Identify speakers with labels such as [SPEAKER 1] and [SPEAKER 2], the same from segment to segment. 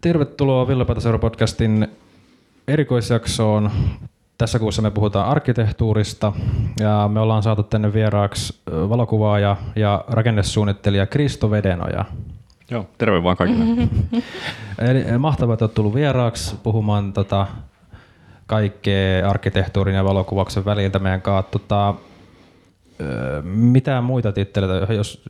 [SPEAKER 1] Tervetuloa Ville podcastin erikoisjaksoon. Tässä kuussa me puhutaan arkkitehtuurista ja me ollaan saatu tänne vieraaksi valokuvaaja ja rakennesuunnittelija Kristo Vedenoja.
[SPEAKER 2] Joo, terve vaan kaikille.
[SPEAKER 1] Eli mahtavaa, että olet tullut vieraaksi puhumaan tota, kaikkea arkkitehtuurin ja valokuvauksen väliltä meidän kanssa. Tota, mitä muita titteleitä, jos,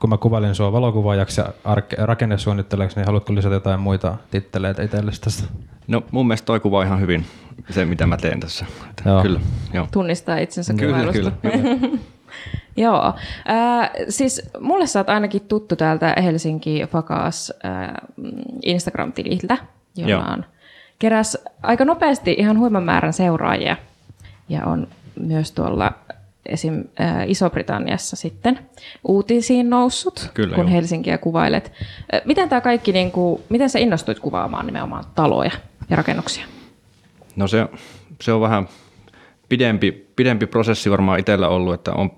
[SPEAKER 1] kun mä kuvailin sua valokuvaajaksi ja rakennesuunnittelijaksi, niin haluatko lisätä jotain muita titteleitä itsellesi tästä?
[SPEAKER 2] No mun mielestä toi kuvaa ihan hyvin se, mitä mä teen tässä.
[SPEAKER 3] Joo. Kyllä, joo. Tunnistaa itsensä kyllä, kuvailusta. Kyllä, kyllä. Joo, äh, siis mulle sä oot ainakin tuttu täältä Helsinki Fakas äh, Instagram-tililtä, jolla Joo. on keräs aika nopeasti ihan huiman määrän seuraajia ja on myös tuolla esim. Äh, Iso-Britanniassa sitten uutisiin noussut, Kyllä, kun joo. Helsinkiä kuvailet. Äh, miten tämä kaikki, niin kuin, miten sä innostuit kuvaamaan nimenomaan taloja ja rakennuksia?
[SPEAKER 2] No se, se on vähän pidempi, pidempi prosessi varmaan itsellä ollut, että on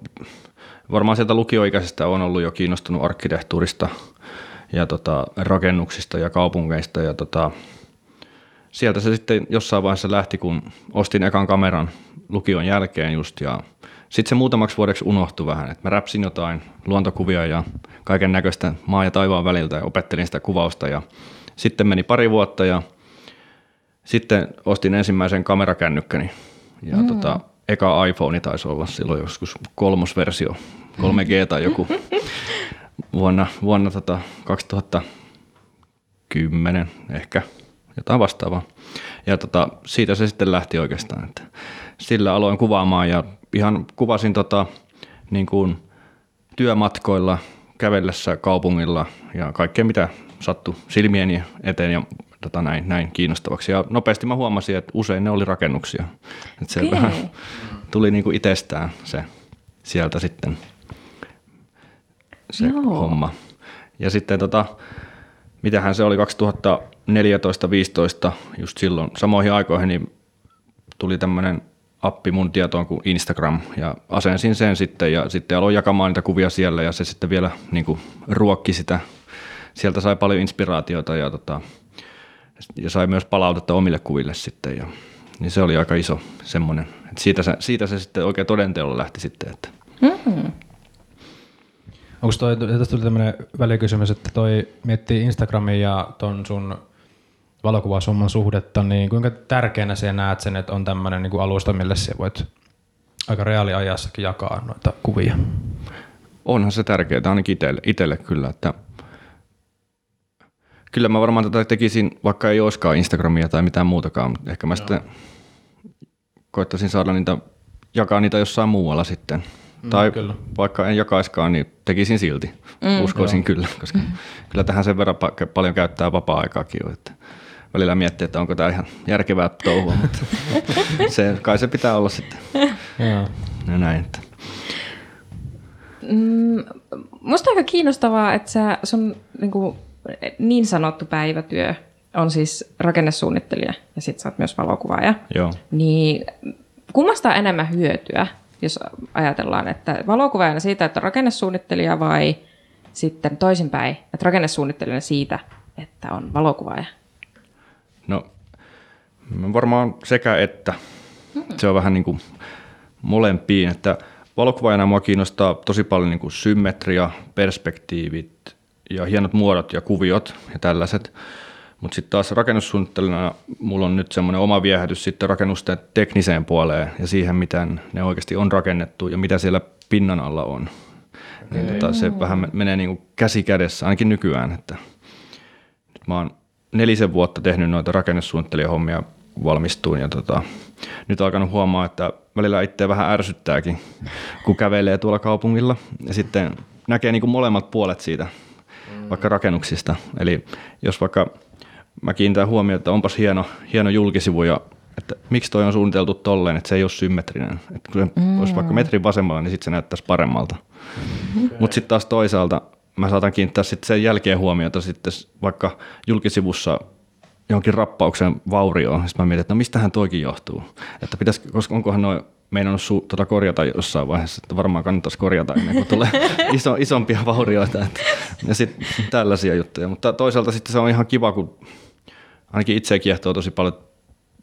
[SPEAKER 2] varmaan sieltä lukioikäisestä on ollut jo kiinnostunut arkkitehtuurista ja tota, rakennuksista ja kaupungeista ja tota, sieltä se sitten jossain vaiheessa lähti, kun ostin ekan kameran lukion jälkeen just ja sitten se muutamaksi vuodeksi unohtui vähän, että mä räpsin jotain luontokuvia ja kaiken näköistä maa ja taivaan väliltä ja opettelin sitä kuvausta ja sitten meni pari vuotta ja sitten ostin ensimmäisen kamerakännykkäni ja mm. tota, eka iPhone taisi olla silloin joskus kolmosversio, 3G tai joku vuonna, vuonna tota 2010 ehkä, jotain vastaavaa. Ja tota, siitä se sitten lähti oikeastaan, että sillä aloin kuvaamaan ja ihan kuvasin tota, niin kuin työmatkoilla, kävellessä kaupungilla ja kaikkea mitä sattui silmieni eteen ja tota näin, näin kiinnostavaksi. Ja nopeasti mä huomasin, että usein ne oli rakennuksia. Että se okay. vähän tuli niin kuin itsestään se sieltä sitten se Joo. homma. Ja sitten tota, mitähän se oli 2014-2015, just silloin samoihin aikoihin, niin tuli tämmöinen appi mun tietoon kuin Instagram ja asensin sen sitten ja sitten aloin jakamaan niitä kuvia siellä ja se sitten vielä niin kuin ruokki sitä. Sieltä sai paljon inspiraatiota ja, tota, ja sai myös palautetta omille kuville sitten ja niin se oli aika iso semmoinen. Että siitä, se, siitä se sitten oikein todenteolla lähti sitten. Että. Mm-hmm.
[SPEAKER 1] Onko toi, tästä tuli tämmöinen välikysymys, että toi miettii Instagramin ja ton sun valokuvasumman suhdetta, niin kuinka tärkeänä sinä näet sen, että on tämmöinen niin alusta, millä sä voit aika reaaliajassakin jakaa noita kuvia?
[SPEAKER 2] Onhan se tärkeää, ainakin itselle, itselle kyllä, että kyllä mä varmaan tätä tekisin, vaikka ei olisikaan Instagramia tai mitään muutakaan, mutta ehkä mä no. sitten koittaisin saada niitä, jakaa niitä jossain muualla sitten. Mm, tai kyllä. vaikka en jakaiskaan, niin tekisin silti. Mm, Uskoisin joo. kyllä, koska mm. kyllä tähän sen verran paljon käyttää vapaa-aikaakin jo. Että välillä miettii, että onko tämä ihan järkevää touhua, mutta se, kai se pitää olla sitten. Ja näin. Että.
[SPEAKER 3] Mm, musta on aika kiinnostavaa, että sä, sun niin, kuin, niin sanottu päivätyö on siis rakennesuunnittelija ja sit sä oot myös valokuvaaja.
[SPEAKER 2] Joo.
[SPEAKER 3] Niin kummasta on enemmän hyötyä, jos ajatellaan, että valokuvaajana siitä, että on rakennesuunnittelija vai sitten toisinpäin, että rakennesuunnittelijana siitä, että on valokuvaaja?
[SPEAKER 2] Varmaan sekä että. Se on vähän niin kuin molempiin, että valokuvaajana mua kiinnostaa tosi paljon niin kuin symmetria, perspektiivit ja hienot muodot ja kuviot ja tällaiset. Mutta sitten taas rakennussuunnittelijana mulla on nyt semmoinen oma viehätys sitten rakennusten tekniseen puoleen ja siihen, miten ne oikeasti on rakennettu ja mitä siellä pinnan alla on. Niin tota, se vähän menee niin kuin käsi kädessä, ainakin nykyään. Että nyt mä oon nelisen vuotta tehnyt noita rakennesuunnittelijahommia valmistuun ja tota, nyt alkanut huomaa, että välillä itse vähän ärsyttääkin, kun kävelee tuolla kaupungilla ja sitten näkee niin kuin molemmat puolet siitä, vaikka rakennuksista. Eli jos vaikka mä kiinnitän huomioon, että onpas hieno, hieno julkisivu ja että miksi toi on suunniteltu tolleen, että se ei ole symmetrinen. Että kun se mm. olisi vaikka metrin vasemmalla, niin sitten se näyttäisi paremmalta. Okay. Mutta sitten taas toisaalta mä saatan kiinnittää sitten sen jälkeen huomiota sitten vaikka julkisivussa jonkin rappauksen vaurioon. Sitten mä mietin, että no mistähän toikin johtuu. Että pitäis, koska onkohan noin meinannut su- tota korjata jossain vaiheessa, että varmaan kannattaisi korjata ennen kuin tulee iso, isompia vaurioita. Että, ja sitten tällaisia juttuja. Mutta toisaalta sitten se on ihan kiva, kun ainakin itse kiehtoo tosi paljon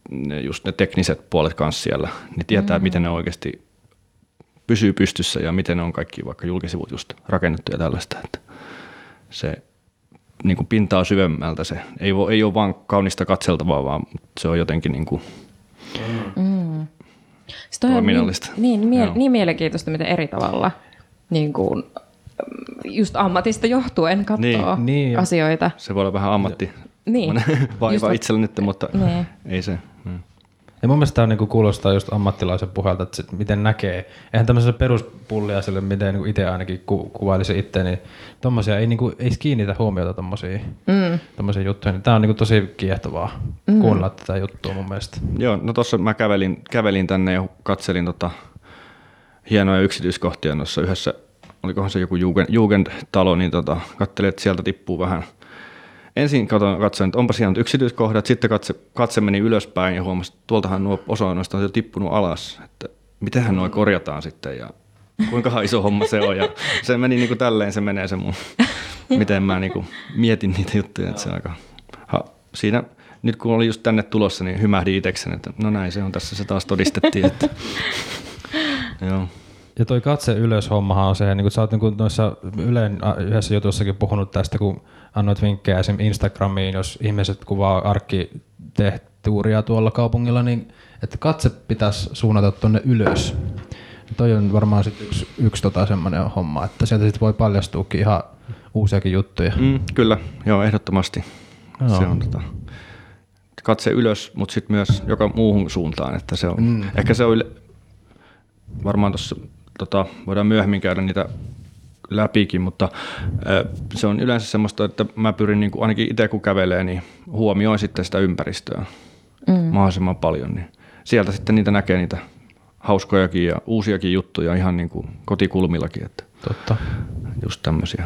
[SPEAKER 2] ne, just ne tekniset puolet kanssa siellä, niin tietää, mm. miten ne oikeasti pysyy pystyssä ja miten ne on kaikki vaikka julkisivut just rakennettu ja tällaista. Että se niin kuin pintaa syvemmältä se. Ei, voi, ei ole vaan kaunista katseltavaa, vaan se on jotenkin niin kuin mm.
[SPEAKER 3] Se toi on niin, niin, mie- niin mielenkiintoista, miten eri tavalla niin kuin, just ammatista johtuen katsoo niin, niin, asioita.
[SPEAKER 2] Se voi olla vähän ammatti niin. vaiva itsellä nyt, mutta niin. ei se.
[SPEAKER 1] Ja mun mielestä tämä niinku kuulostaa just ammattilaisen puhelta, että sit, miten näkee. Eihän tämmöiselle peruspulliaiselle, miten niinku itse ainakin ku, kuvailisi itse, niin tommosia ei, niinku, ei kiinnitä huomiota tommosiin, mm. juttuihin. Tämä on niinku tosi kiehtovaa mm. kuunnella tätä juttua mun mielestä.
[SPEAKER 2] Joo, no tuossa mä kävelin, kävelin tänne ja katselin tota hienoja yksityiskohtia noissa yhdessä, olikohan se joku Jugend, Jugend-talo, niin tota, katselin, että sieltä tippuu vähän – ensin katsoin, katsoin, että onpa siellä nyt yksityiskohdat, sitten katse, katse meni ylöspäin ja huomasin, että tuoltahan nuo osa on jo tippunut alas, että mitenhän nuo korjataan sitten ja kuinka iso homma se on. Ja se meni niin kuin tälleen, se menee se mun, miten mä niin kuin mietin niitä juttuja, että se aika, ha, siinä nyt kun oli just tänne tulossa, niin hymähdin itsekseni, että no näin se on tässä, se taas todistettiin, että joo.
[SPEAKER 1] Ja toi katse ylös hommahan on se, niin kuin sä oot niin noissa Ylen yhdessä jutussakin puhunut tästä, kun annoit vinkkejä esim. Instagramiin, jos ihmiset kuvaa arkkitehtuuria tuolla kaupungilla, niin että katse pitäisi suunnata tuonne ylös. Ja toi on varmaan sit yksi, yksi tota semmoinen homma, että sieltä sitten voi paljastuukin ihan uusiakin juttuja.
[SPEAKER 2] Mm, kyllä, joo, ehdottomasti. Joo. Se on tota, katse ylös, mutta sitten myös joka muuhun suuntaan. Että se on, mm. Ehkä se on varmaan tuossa tota, voidaan myöhemmin käydä niitä läpikin, mutta se on yleensä semmoista, että mä pyrin niin kuin, ainakin itse kun kävelee, niin huomioin sitten sitä ympäristöä mm. mahdollisimman paljon. Niin sieltä sitten niitä näkee niitä hauskojakin ja uusiakin juttuja ihan niin kuin kotikulmillakin. Että
[SPEAKER 1] Totta.
[SPEAKER 2] Just tämmöisiä.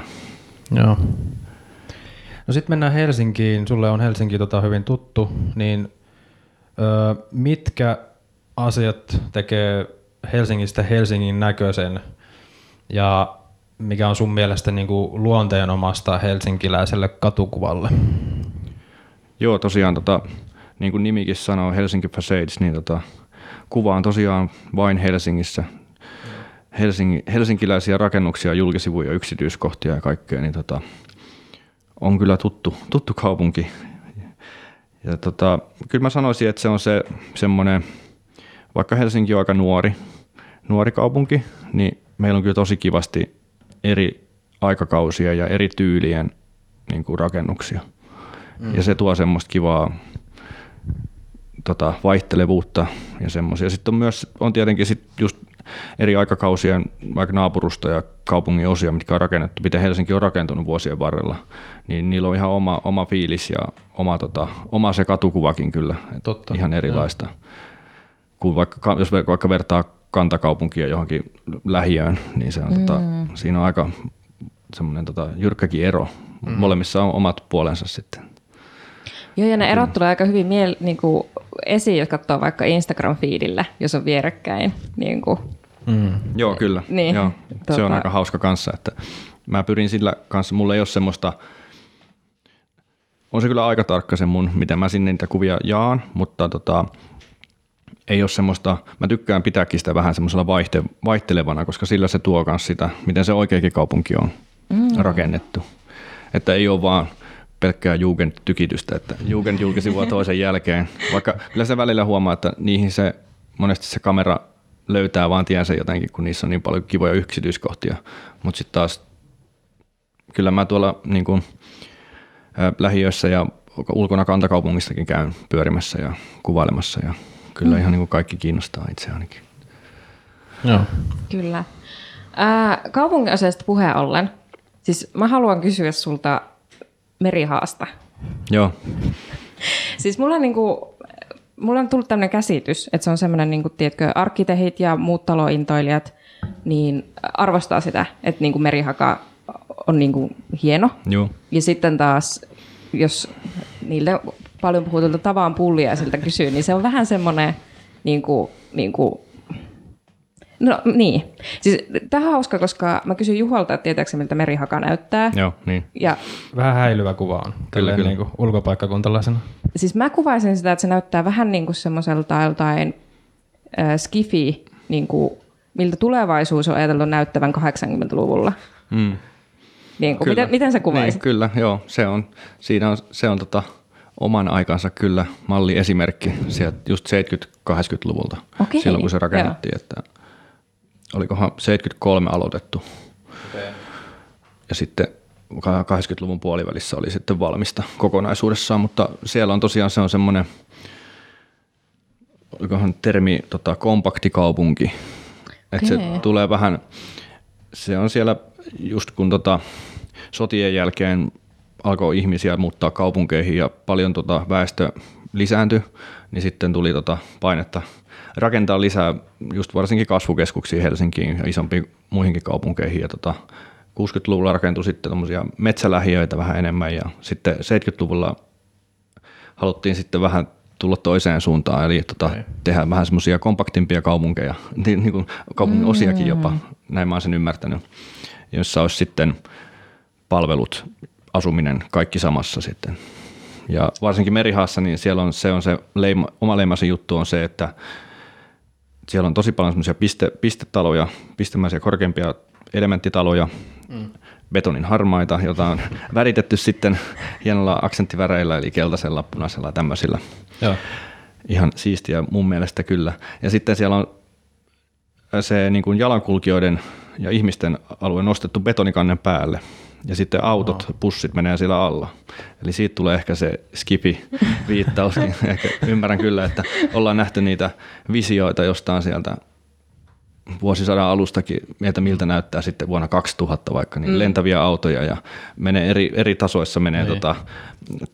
[SPEAKER 1] Joo. No sitten mennään Helsinkiin. Sulle on Helsinki tota hyvin tuttu, niin ö, mitkä asiat tekee Helsingistä Helsingin näköisen ja mikä on sun mielestä niin kuin luonteenomasta helsinkiläiselle katukuvalle?
[SPEAKER 2] Joo, tosiaan tota, niin kuin nimikin sanoo, Helsinki Facades, niin tota, kuva on tosiaan vain Helsingissä. Helsing, helsinkiläisiä rakennuksia, julkisivuja, yksityiskohtia ja kaikkea, niin tota, on kyllä tuttu, tuttu kaupunki. Ja tota, kyllä mä sanoisin, että se on se semmoinen, vaikka Helsinki on aika nuori, nuori kaupunki, niin meillä on kyllä tosi kivasti eri aikakausia ja eri tyylien niin kuin rakennuksia. Mm. Ja se tuo semmoista kivaa tota, vaihtelevuutta ja semmoisia. Sitten on myös on tietenkin sit just eri aikakausien vaikka naapurusta ja kaupungin osia, mitkä on rakennettu, miten Helsinki on rakentunut vuosien varrella, niin niillä on ihan oma, oma fiilis ja oma, tota, oma se katukuvakin kyllä, Totta. ihan erilaista. Ja. Kun vaikka, jos vaikka vertaa kantakaupunkia johonkin lähiöön, niin se on, tota, mm. tota, siinä on aika semmoinen tota, jyrkkäkin ero. Mm. Molemmissa on omat puolensa sitten.
[SPEAKER 3] Joo, ja ne erot mm. tulee aika hyvin miel, niin kuin esiin, jos katsoo vaikka Instagram-fiidillä, jos on vierekkäin. Niin kuin.
[SPEAKER 2] Mm. Joo, kyllä. Niin, Joo. Tota... Se on tota- aika hauska kanssa, että mä pyrin sillä kanssa, mulla ei ole semmoista, on se kyllä aika tarkka se mun, miten mä sinne niitä kuvia jaan, mutta tota, ei ole semmoista, mä tykkään pitääkin sitä vähän semmoisella vaihte, vaihtelevana, koska sillä se tuo myös sitä, miten se oikeakin kaupunki on mm. rakennettu. Että ei ole vaan pelkkää Jugend-tykitystä, että Jugend julkisivua toisen jälkeen. Vaikka kyllä se välillä huomaa, että niihin se monesti se kamera löytää vaan tiensä jotenkin, kun niissä on niin paljon kivoja yksityiskohtia. Mutta sitten taas kyllä mä tuolla niin kuin, äh, lähiössä ja ulkona kantakaupungistakin käyn pyörimässä ja kuvailemassa ja kyllä mm. ihan niin kuin kaikki kiinnostaa itse ainakin.
[SPEAKER 3] Joo. Kyllä. Ää, kaupunkiasiasta puheen ollen, siis mä haluan kysyä sulta merihaasta.
[SPEAKER 2] Joo.
[SPEAKER 3] siis mulla on, niin kuin, mulla on tullut tämmöinen käsitys, että se on semmoinen, niin kuin, tiedätkö, arkkitehit ja muut talointoilijat, niin arvostaa sitä, että niin kuin merihaka on niin kuin hieno.
[SPEAKER 2] Joo.
[SPEAKER 3] Ja sitten taas, jos niille paljon puhutulta tavan pullia siltä kysyy, niin se on vähän semmoinen, niin kuin, niin kuin, No niin. Siis, tämä on hauska, koska mä kysyin Juholta, että tietääkö miltä merihaka näyttää.
[SPEAKER 2] Joo, niin.
[SPEAKER 3] Ja
[SPEAKER 1] Vähän häilyvä kuva on. Kyllä,
[SPEAKER 2] kyllä.
[SPEAKER 1] Niin kuin ulkopaikkakuntalaisena.
[SPEAKER 3] siis mä kuvaisin sitä, että se näyttää vähän niin kuin semmoiselta jotain äh, skifi, niin kuin, miltä tulevaisuus on ajateltu näyttävän 80-luvulla.
[SPEAKER 2] Mm.
[SPEAKER 3] Niin kuin, miten, miten sä kuvaisit?
[SPEAKER 2] Niin, kyllä, joo. Se on, siinä on, se on tota, oman aikansa kyllä malliesimerkki sieltä just 70-80-luvulta,
[SPEAKER 3] Okei,
[SPEAKER 2] silloin kun se rakennettiin, että olikohan 73 aloitettu. Ja sitten 80-luvun puolivälissä oli sitten valmista kokonaisuudessaan, mutta siellä on tosiaan se on semmoinen, olikohan termi tota, kompaktikaupunki, että se tulee vähän, se on siellä just kun tota, sotien jälkeen alkoi ihmisiä muuttaa kaupunkeihin ja paljon tota väestö lisääntyi, niin sitten tuli tota painetta rakentaa lisää just varsinkin kasvukeskuksiin Helsinkiin ja isompiin muihinkin kaupunkeihin. Ja tota, 60-luvulla rakentui sitten tommosia metsälähiöitä vähän enemmän ja sitten 70-luvulla haluttiin sitten vähän tulla toiseen suuntaan, eli tota,
[SPEAKER 1] Okei.
[SPEAKER 2] tehdä vähän semmoisia kompaktimpia kaupunkeja, niin, niin kuin kaupungin osiakin jopa, näin mä oon sen ymmärtänyt, jossa olisi sitten palvelut, asuminen, kaikki samassa sitten. Ja varsinkin Merihaassa, niin siellä on se, on se leima, oma leimaisen juttu on se, että siellä on tosi paljon semmoisia piste, pistetaloja, pistemäisiä korkeimpia elementtitaloja, mm. betonin harmaita, jota on väritetty sitten hienolla aksenttiväreillä, eli keltaisella, punaisella ja tämmöisillä.
[SPEAKER 1] Joo.
[SPEAKER 2] Ihan siistiä mun mielestä kyllä. Ja sitten siellä on se niin kuin jalankulkijoiden ja ihmisten alue nostettu betonikannen päälle. Ja sitten autot, pussit menee siellä alla. Eli siitä tulee ehkä se skipi viittaus. niin ehkä ymmärrän kyllä, että ollaan nähty niitä visioita jostain sieltä vuosisadan alustakin, että miltä näyttää sitten vuonna 2000 vaikka, niin mm. lentäviä autoja ja menee eri, eri tasoissa menee
[SPEAKER 1] Niin.
[SPEAKER 2] tota,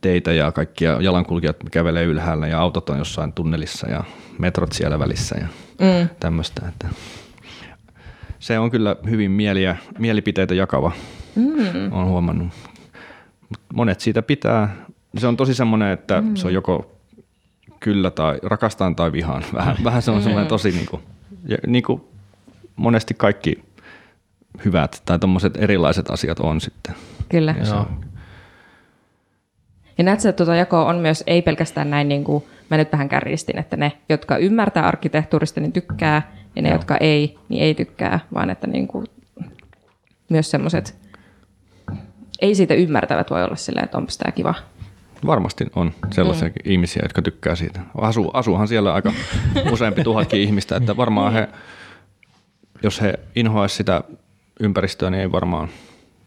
[SPEAKER 2] teitä ja kaikkia jalankulkijat kävelee ylhäällä ja autot on jossain tunnelissa ja metrot siellä välissä ja mm. tämmöistä. Että se on kyllä hyvin mieliä, mielipiteitä jakava, mm. olen huomannut. Mut Monet siitä pitää. Se on tosi semmoinen, että mm. se on joko kyllä tai rakastaan tai vihaan. Vähän, vähän se on semmoinen tosi niin kuin, ja niin kuin monesti kaikki hyvät tai tommoset erilaiset asiat on sitten.
[SPEAKER 3] Kyllä.
[SPEAKER 2] Ja
[SPEAKER 1] Joo.
[SPEAKER 3] Ja näet sä, että tuota jakoa on myös, ei pelkästään näin, niin kuin mä nyt vähän kärjistin, että ne, jotka ymmärtää arkkitehtuurista, niin tykkää, ja ne,
[SPEAKER 2] Joo.
[SPEAKER 3] jotka ei, niin ei tykkää, vaan että niin kuin, myös semmoiset, ei siitä ymmärtävät voi olla silleen, että onpas tämä kiva.
[SPEAKER 2] varmasti on sellaisia mm. ihmisiä, jotka tykkää siitä. Asu, asuuhan siellä aika useampi tuhatkin ihmistä, että varmaan he, jos he inhoaisi sitä ympäristöä, niin ei varmaan,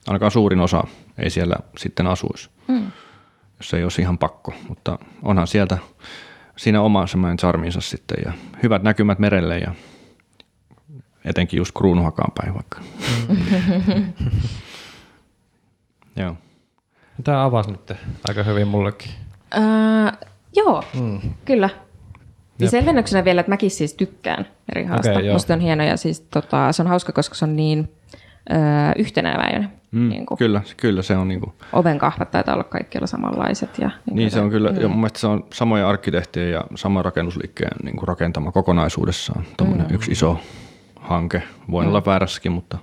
[SPEAKER 2] ainakaan suurin osa ei siellä sitten asuisi. Mm. Jos ei olisi ihan pakko, mutta onhan sieltä siinä oma semmoinen charminsa sitten ja hyvät näkymät merelle ja etenkin just kruunuhakaan päin vaikka. Joo.
[SPEAKER 1] Tämä avasi nyt aika hyvin mullekin.
[SPEAKER 3] Ää, joo, mm. kyllä. Ja
[SPEAKER 1] Jep.
[SPEAKER 3] selvennyksenä vielä, että mäkin siis tykkään eri haasta. Okay,
[SPEAKER 1] joo.
[SPEAKER 3] Musta on hieno ja siis tota, se on hauska, koska se on niin ö, yhtenäväinen. Mm. Niin kuin,
[SPEAKER 2] Kyllä, kyllä se on niinku,
[SPEAKER 3] oven kahvat taitaa olla kaikkialla samanlaiset. Ja, niin,
[SPEAKER 2] Niin se on kyllä,
[SPEAKER 3] Mm.
[SPEAKER 2] ja mun mielestä se on samoja arkkitehtejä ja sama rakennusliikkeen niin kuin rakentama kokonaisuudessaan. Tuommoinen mm. yksi iso hanke. Voin mm. olla väärässäkin, mutta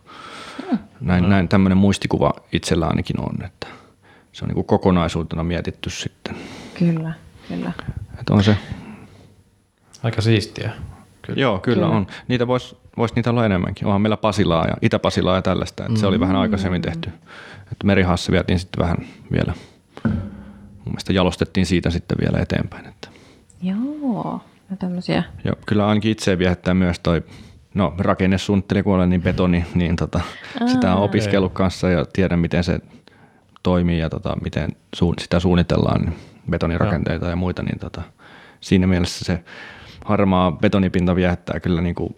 [SPEAKER 2] näin, mm. näin tämmöinen muistikuva itsellä ainakin on, että se on niin kuin kokonaisuutena mietitty sitten.
[SPEAKER 3] Kyllä, kyllä.
[SPEAKER 2] Että on se,
[SPEAKER 1] Aika siistiä.
[SPEAKER 2] kyllä. joo kyllä, kyllä. on. Niitä voisi vois niitä olla enemmänkin. Onhan meillä Pasilaa ja Itä-Pasilaa ja tällaista, että mm. se oli vähän aikaisemmin tehty. Että Merihassa vietiin sitten vähän vielä, mun mielestä jalostettiin siitä sitten vielä eteenpäin, että
[SPEAKER 3] Joo, no tämmöisiä.
[SPEAKER 2] Ja kyllä ainakin itse viehättää myös toi, no rakennesuunnittelija kun olen niin betoni, niin tota, sitä on opiskellut kanssa ja tiedän miten se toimii ja tota, miten su, sitä suunnitellaan, niin betonirakenteita ja muita, niin tota, siinä mielessä se harmaa betonipinta viehättää kyllä niin kuin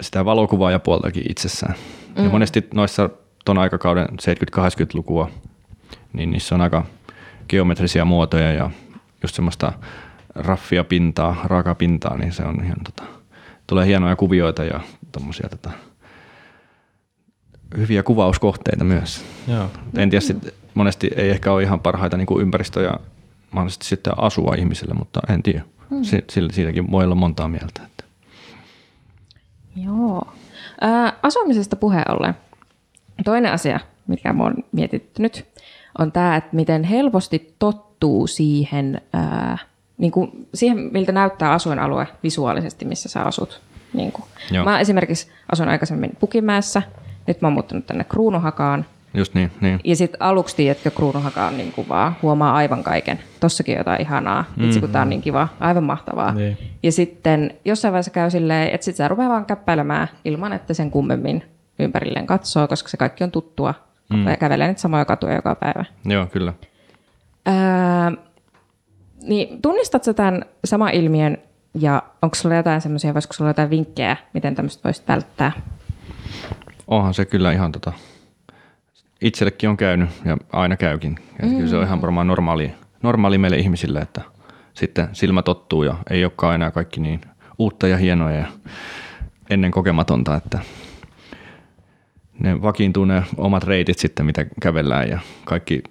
[SPEAKER 2] sitä valokuvaajapuoltakin itsessään. Mm. Ja monesti noissa ton aikakauden 70-80-lukua, niin niissä on aika geometrisia muotoja ja just semmoista raffia pintaa, raakapintaa, niin se on ihan tota, tulee hienoja kuvioita ja tommosia tota, hyviä kuvauskohteita myös.
[SPEAKER 1] Joo.
[SPEAKER 2] En tiedä, sit, monesti ei ehkä ole ihan parhaita niin kuin ympäristöjä mahdollisesti sitten asua ihmisille, mutta en tiedä. Si- sillä- siitäkin voi olla montaa mieltä. Että.
[SPEAKER 3] Joo. Ää, asumisesta puheen ollen. Toinen asia, mikä mä oon mietitty nyt, on tämä, että miten helposti tottuu siihen, ää, niin kuin siihen, miltä näyttää asuinalue visuaalisesti, missä sä asut. Niin kuin. Mä esimerkiksi asun aikaisemmin Pukimäessä, nyt mä oon muuttanut tänne Kruunuhakaan,
[SPEAKER 2] Just niin, niin.
[SPEAKER 3] ja sitten aluksi tiedätkö, kruunuhakaan niin kuin vaan huomaa aivan kaiken. Tossakin jotain ihanaa. Itse kun mm-hmm. tää on niin kiva, aivan mahtavaa.
[SPEAKER 1] Niin.
[SPEAKER 3] Ja sitten jossain vaiheessa käy silleen, että sit sä rupeaa vaan käppäilemään ilman, että sen kummemmin ympärilleen katsoo, koska se kaikki on tuttua. Mm. Ja kävelee nyt samoja katuja joka päivä.
[SPEAKER 2] Joo, kyllä.
[SPEAKER 3] Öö, niin tunnistatko tämän sama ilmiön ja onko sulla jotain semmoisia, voisiko sulla jotain vinkkejä, miten tämmöistä voisit välttää?
[SPEAKER 2] Onhan se kyllä ihan tota, itsellekin on käynyt ja aina käykin. Ja mm. Kyllä se on ihan varmaan normaali, normaali meille ihmisille, että sitten silmä tottuu ja ei olekaan enää kaikki niin uutta ja hienoa ja ennen kokematonta, että ne vakiintuu ne omat reitit sitten, mitä kävellään ja kaikki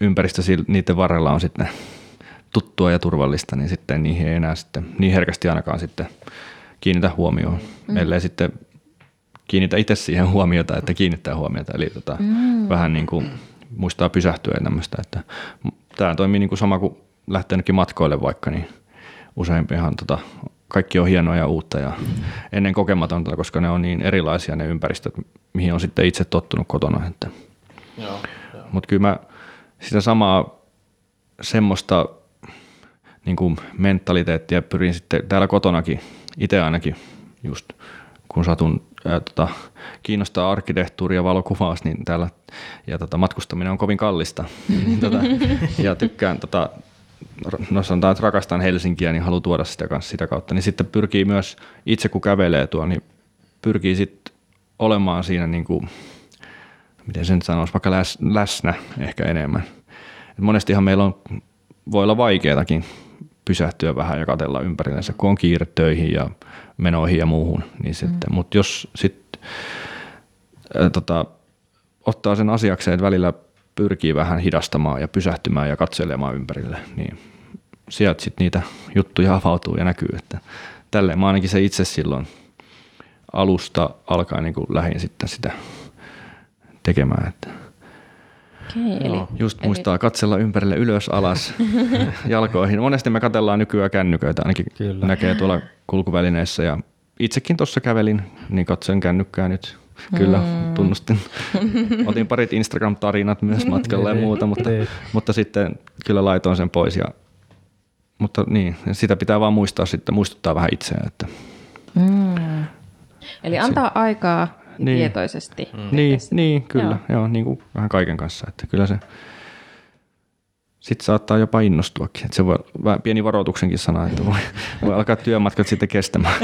[SPEAKER 2] ympäristö niiden varrella on sitten tuttua ja turvallista, niin sitten niihin ei enää sitten niin herkästi ainakaan sitten kiinnitä huomioon, mm. ellei sitten kiinnitä itse siihen huomiota, että kiinnittää huomiota. Eli tota, mm. vähän niin kuin muistaa pysähtyä ja tämmöistä. Että tämä toimii niin kuin sama kuin lähtenytkin matkoille vaikka, niin useimpihan tota, kaikki on hienoa ja uutta ja ennen kokematonta, koska ne on niin erilaisia ne ympäristöt, mihin on sitten itse tottunut kotona. Että. Mutta kyllä mä sitä samaa semmoista niin kuin mentaliteettia pyrin sitten täällä kotonakin, itse ainakin just kun satun ää, tota, kiinnostaa arkkitehtuuri ja valokuvaus, niin täällä ja tota, matkustaminen on kovin kallista. niin, tota, ja tykkään, tota, no sanotaan, että rakastan Helsinkiä, niin haluan tuoda sitä kanssa sitä kautta. Niin sitten pyrkii myös, itse kun kävelee tuo, niin pyrkii sitten olemaan siinä niin kuin, miten sen sanoisi, vaikka läs, läsnä ehkä enemmän. Et monestihan meillä on, voi olla vaikeatakin pysähtyä vähän ja katella ympärillensä, kun on kiire töihin ja menoihin ja muuhun. Niin sitten, mm. Mutta jos sitten tota, ottaa sen asiakseen, että välillä pyrkii vähän hidastamaan ja pysähtymään ja katselemaan ympärille, niin sieltä sitten niitä juttuja avautuu ja näkyy. Että tälleen mä ainakin se itse silloin alusta alkaen niin lähin sitten sitä tekemään. Että
[SPEAKER 3] Okei, eli,
[SPEAKER 2] Just eli... muistaa katsella ympärille ylös, alas, jalkoihin. Monesti me katellaan nykyään kännyköitä, ainakin Kyllä. näkee tuolla kulkuvälineissä. Ja itsekin tuossa kävelin, niin katsoin kännykkää nyt. Kyllä, mm. tunnustin. Otin parit Instagram-tarinat myös matkalla ja niin. muuta, mutta, mutta sitten kyllä laitoin sen pois. Ja, mutta niin, sitä pitää vaan muistaa sitten, muistuttaa vähän itseään. Että.
[SPEAKER 3] Mm. Eli antaa aikaa niin. tietoisesti.
[SPEAKER 2] Mm. Niin, niin, kyllä. Joo. Joo, niin kuin vähän kaiken kanssa. Että kyllä se sitten saattaa jopa innostuakin. Että se voi vähän pieni varoituksenkin sana, että voi, voi alkaa työmatkat sitten kestämään.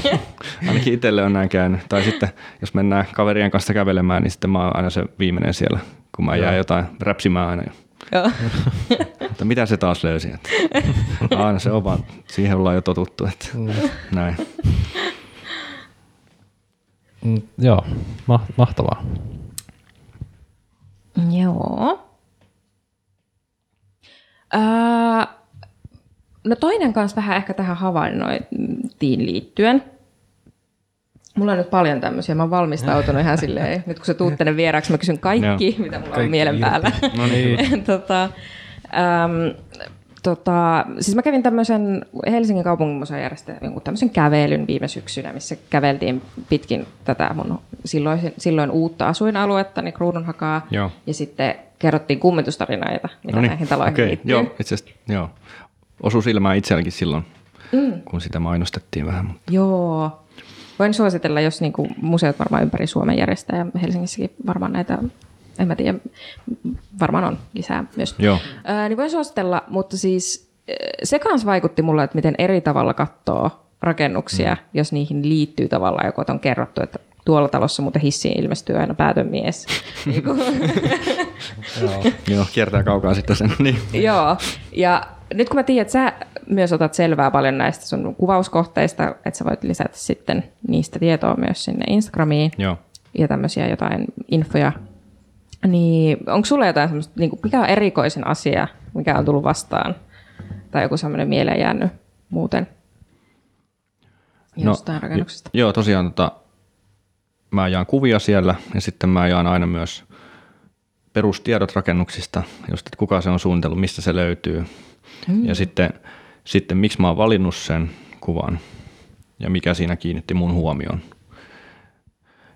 [SPEAKER 2] Ainakin itselle on näin käynyt. Tai sitten jos mennään kaverien kanssa kävelemään, niin sitten mä oon aina se viimeinen siellä, kun mä jää jotain räpsimään aina. Joo. Mutta mitä se taas löysi? Että aina se on vaan, siihen ollaan jo totuttu. Että mm. näin.
[SPEAKER 1] Mm, joo, ma- mahtavaa.
[SPEAKER 3] Joo. Öö, no toinen kanssa vähän ehkä tähän havainnointiin liittyen. Mulla on nyt paljon tämmöisiä. Mä oon valmistautunut ihan silleen, nyt kun sä tuut tänne vieraaksi, mä kysyn kaikki, no. mitä mulla kaikki on mielen päällä. No niin. tota, ähm, Tota, siis mä kävin tämmöisen Helsingin kaupunginmuseon järjestä jonkun tämmöisen kävelyn viime syksynä, missä käveltiin pitkin tätä mun silloin, silloin uutta asuinaluetta, niin Kruununhakaa, joo. ja sitten kerrottiin kummitustarinoita, mitä Noniin, näihin taloihin okay, liittyy.
[SPEAKER 2] Joo, itse asiassa, joo. Osui silmään itselläkin silloin, mm. kun sitä mainostettiin vähän. Mutta.
[SPEAKER 3] Joo. Voin suositella, jos niin kuin museot varmaan ympäri Suomen järjestää, ja Helsingissäkin varmaan näitä en mä tiedä, varmaan on lisää myös.
[SPEAKER 2] Joo.
[SPEAKER 3] Ää, niin voin suositella, mutta siis se kans vaikutti mulle, että miten eri tavalla katsoo rakennuksia, mm. jos niihin liittyy tavallaan joku, että on kerrottu, että tuolla talossa muuten hissiin ilmestyy aina päätön mies. Niinku.
[SPEAKER 2] Joo. Joo, kiertää kaukaa sitten sen. Niin.
[SPEAKER 3] Joo, ja nyt kun mä tiedän, että sä myös otat selvää paljon näistä sun kuvauskohteista, että sä voit lisätä sitten niistä tietoa myös sinne Instagramiin.
[SPEAKER 2] Joo.
[SPEAKER 3] Ja tämmöisiä jotain infoja niin, onko sulla jotain semmoista, niin kuin, mikä on erikoisin asia, mikä on tullut vastaan? Tai joku semmoinen mieleen jäänyt muuten no, jostain no, rakennuksesta?
[SPEAKER 2] Joo, tosiaan tota, mä jaan kuvia siellä ja sitten mä jaan aina myös perustiedot rakennuksista, just että kuka se on suunnitellut, mistä se löytyy. Mm. Ja sitten, sitten miksi mä oon valinnut sen kuvan ja mikä siinä kiinnitti mun huomioon.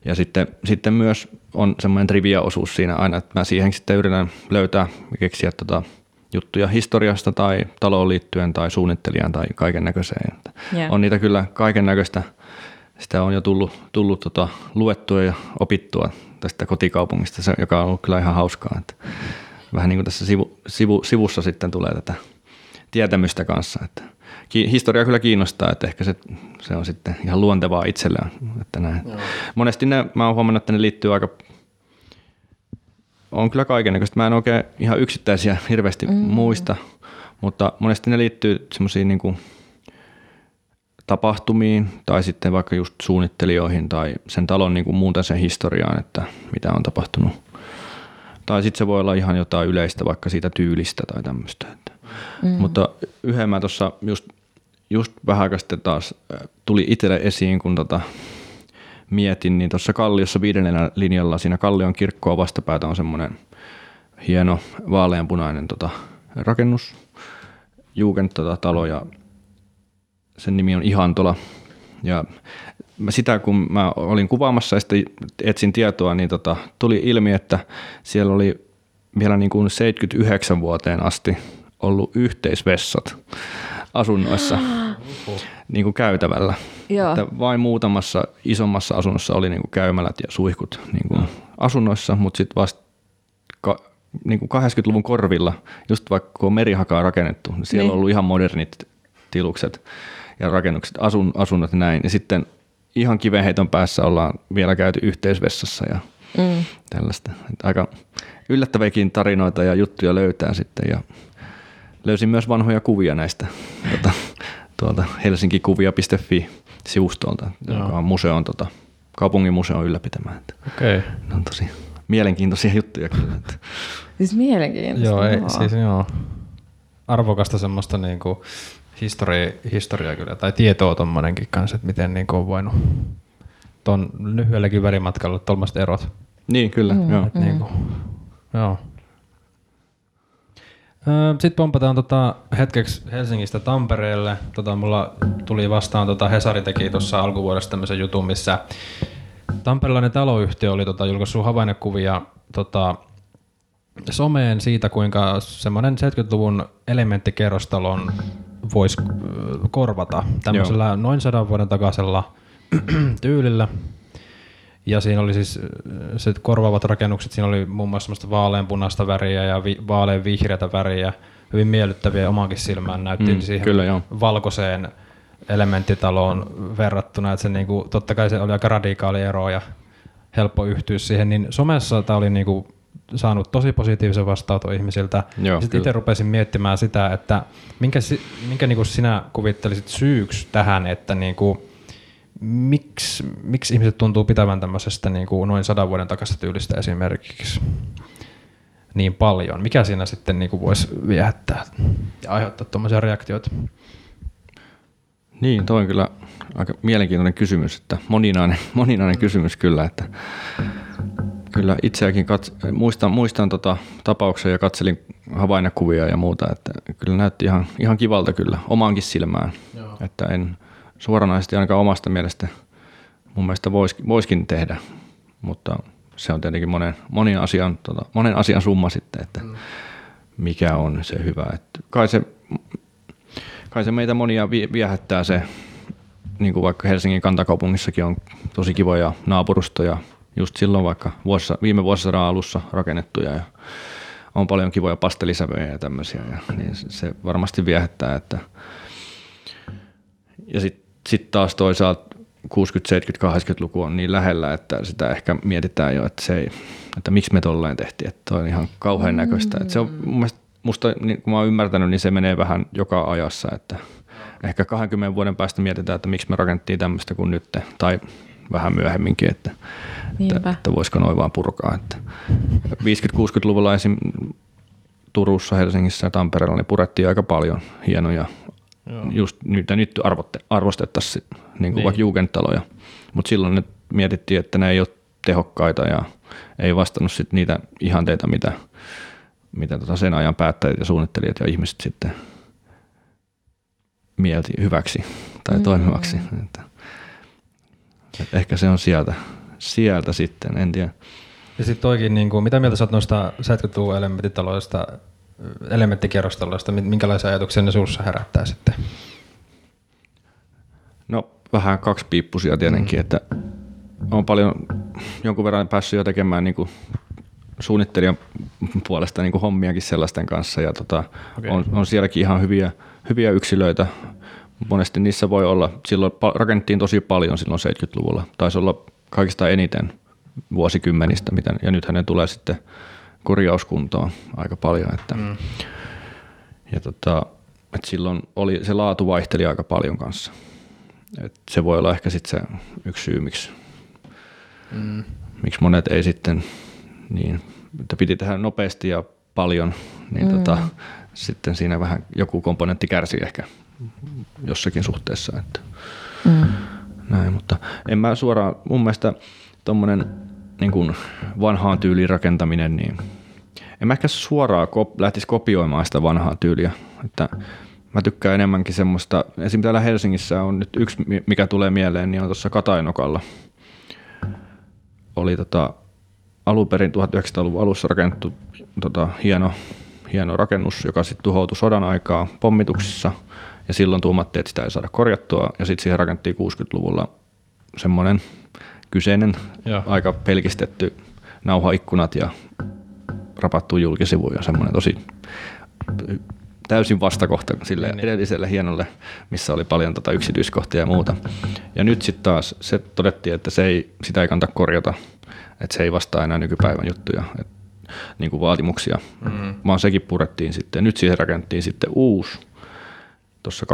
[SPEAKER 2] Ja sitten, sitten myös on semmoinen trivia-osuus siinä aina, että mä siihen sitten yritän löytää ja keksiä tota juttuja historiasta tai taloon liittyen tai suunnittelijaan tai kaiken näköiseen. Yeah. On niitä kyllä kaiken näköistä. Sitä on jo tullut, tullut tota, luettua ja opittua tästä kotikaupungista, joka on ollut kyllä ihan hauskaa. Että vähän niin kuin tässä sivu, sivu, sivussa sitten tulee tätä tietämystä kanssa. Että historia kyllä kiinnostaa, että ehkä se, se on sitten ihan luontevaa itsellään. Että näin. Monesti ne, mä oon huomannut, että ne liittyy aika on kyllä kaikenlaista. Mä en oikein ihan yksittäisiä hirveästi mm. muista, mutta monesti ne liittyy semmoisiin niin tapahtumiin tai sitten vaikka just suunnittelijoihin tai sen talon niin kuin muuten sen historiaan, että mitä on tapahtunut. Tai sitten se voi olla ihan jotain yleistä vaikka siitä tyylistä tai tämmöistä. Mm. Mutta yhden mä tuossa just, just vähän aikaa taas tuli itselle esiin, kun tota, mietin, niin tuossa Kalliossa viidennellä linjalla siinä Kallion kirkkoa vastapäätä on semmoinen hieno vaaleanpunainen tota, rakennus, Jugend tota, talo ja sen nimi on Ihantola. Ja sitä kun mä olin kuvaamassa ja sitten etsin tietoa, niin tota, tuli ilmi, että siellä oli vielä niin kuin 79 vuoteen asti ollut yhteisvessat asunnoissa niin kuin käytävällä. Joo. Että vain muutamassa isommassa asunnossa oli niin kuin käymälät ja suihkut niin kuin asunnoissa, mutta sitten vasta ka, niin kuin 80-luvun korvilla, just vaikka kun on merihakaa rakennettu, niin siellä niin. on ollut ihan modernit tilukset ja rakennukset, asun, asunnot ja näin. Ja sitten ihan kivenheiton päässä ollaan vielä käyty yhteisvessassa ja mm. tällaista. Että aika yllättäviäkin tarinoita ja juttuja löytää sitten ja löysin myös vanhoja kuvia näistä tuota, tuolta helsinkikuvia.fi sivustolta, Joo. joka on museon, tota, kaupungin museon ylläpitämään.
[SPEAKER 1] Okei. Okay.
[SPEAKER 2] Ne on tosi mielenkiintoisia juttuja kyllä. Että.
[SPEAKER 3] Siis mielenkiintoista.
[SPEAKER 1] Joo, ei, siis joo. Arvokasta semmoista niinku historia, historiaa kyllä, tai tietoa tuommoinenkin kanssa, että miten niinku on voinut tuon lyhyelläkin välimatkalla tuommoiset erot.
[SPEAKER 2] Niin, kyllä. Mm, joo.
[SPEAKER 1] Et mm. niinku, joo. Sitten pompataan tota hetkeksi Helsingistä Tampereelle. Tota, mulla tuli vastaan, tota Hesari teki tuossa alkuvuodesta tämmöisen jutun, missä tamperelainen taloyhtiö oli tota, julkaissut havainnekuvia tota, someen siitä, kuinka semmoinen 70-luvun elementtikerrostalon voisi korvata tämmöisellä Joo. noin sadan vuoden takaisella tyylillä. Ja siinä oli siis se korvaavat rakennukset, siinä oli muun muassa semmoista vaaleanpunaista väriä ja vi, vaalean vihreätä väriä, hyvin miellyttäviä omankin silmään näytti mm, siihen kyllä, joo. valkoiseen elementtitaloon verrattuna, että se niinku, totta kai se oli aika radikaali ero ja helppo yhtyä siihen, niin somessa tämä oli niinku saanut tosi positiivisen vastaanoton ihmisiltä. Sitten itse rupesin miettimään sitä, että minkä, minkä niinku sinä kuvittelisit syyksi tähän, että niinku, miksi, miksi ihmiset tuntuu pitävän tämmöisestä niin kuin noin sadan vuoden takaisin tyylistä esimerkiksi niin paljon? Mikä siinä sitten niin kuin voisi viehättää ja aiheuttaa tuommoisia reaktioita?
[SPEAKER 2] Niin, toi on kyllä aika mielenkiintoinen kysymys, että moninainen, moninainen kysymys kyllä, että kyllä itseäkin kats- muistan, muistan tota tapauksia ja katselin havainnekuvia ja muuta, että kyllä näytti ihan, ihan kivalta kyllä omaankin silmään, Joo. että en, suoranaisesti ainakaan omasta mielestä mun mielestä vois, voiskin tehdä, mutta se on tietenkin monen, monen, asian, tota, monen asian summa sitten, että mm. mikä on se hyvä. Että kai, se, kai se meitä monia viehättää se, niin kuin vaikka Helsingin kantakaupungissakin on tosi kivoja naapurustoja, just silloin vaikka vuosissa, viime vuosisadan alussa rakennettuja ja on paljon kivoja pastelisävöjä ja tämmöisiä, ja, niin se varmasti viehättää, että ja sitten sitten taas toisaalta 60, 70, 80-luku on niin lähellä, että sitä ehkä mietitään jo, että, se ei, että miksi me tolleen tehtiin, että on ihan kauhean näköistä. Että se on mun mielestä, musta, niin kun mä oon ymmärtänyt, niin se menee vähän joka ajassa, että ehkä 20 vuoden päästä mietitään, että miksi me rakennettiin tämmöistä kuin nyt, tai vähän myöhemminkin, että, että, että voisiko noin vaan purkaa. Että 50-60-luvulla esim. Turussa, Helsingissä ja Tampereella niin purettiin aika paljon hienoja Joo. just nyt, nyt arvotte, arvostettaisiin niin kuin niin. vaikka jugendtaloja. Mutta silloin ne mietittiin, että ne ei ole tehokkaita ja ei vastannut sit niitä ihanteita, mitä, mitä tota sen ajan päättäjät ja suunnittelijat ja ihmiset sitten mielti hyväksi tai mm. toimivaksi. Että, että ehkä se on sieltä, sieltä sitten, en tiedä.
[SPEAKER 1] Ja sitten toikin, niin kuin, mitä mieltä sä oot noista 70-luvun elementtitaloista, elementtikerrostaloista, minkälaisia ajatuksia ne sinussa herättää sitten?
[SPEAKER 2] No vähän piippusia tietenkin, mm. että on paljon jonkun verran päässyt jo tekemään niin kuin suunnittelijan puolesta niin kuin hommiakin sellaisten kanssa ja tota, okay. on, on, sielläkin ihan hyviä, hyviä yksilöitä. Monesti niissä voi olla, silloin rakennettiin tosi paljon silloin 70-luvulla, taisi olla kaikista eniten vuosikymmenistä, mitä, ja nythän ne tulee sitten korjauskuntoon aika paljon. Että, mm. ja tota, että silloin oli, se laatu vaihteli aika paljon kanssa. Et se voi olla ehkä sitten se yksi syy, miksi, mm. miksi monet ei sitten niin, että piti tehdä nopeasti ja paljon, niin mm. tota, sitten siinä vähän joku komponentti kärsi ehkä jossakin suhteessa. Että mm. näin, mutta en mä suoraan, mun mielestä tuommoinen niin vanhaan tyyliin rakentaminen, niin en mä ehkä suoraan kop- lähtisi kopioimaan sitä vanhaa tyyliä. Että mä tykkään enemmänkin semmoista, esimerkiksi täällä Helsingissä on nyt yksi, mikä tulee mieleen, niin on tuossa Katainokalla. Oli tota, alun perin 1900-luvun alussa rakennettu tota, hieno, hieno rakennus, joka sitten tuhoutui sodan aikaa pommituksissa. Ja silloin tuumattiin, että sitä ei saada korjattua. Ja sitten siihen rakennettiin 60-luvulla semmoinen kyseinen ja. aika pelkistetty nauhaikkunat ja rapattu julkisivu ja semmoinen tosi täysin vastakohta sille niin. edelliselle hienolle, missä oli paljon tota yksityiskohtia ja muuta. Ja nyt sitten taas se todettiin, että se ei, sitä ei kannata korjata, että se ei vastaa enää nykypäivän juttuja, et, niin kuin vaatimuksia, mm. vaan sekin purettiin sitten. Nyt siihen rakennettiin sitten uusi tuossa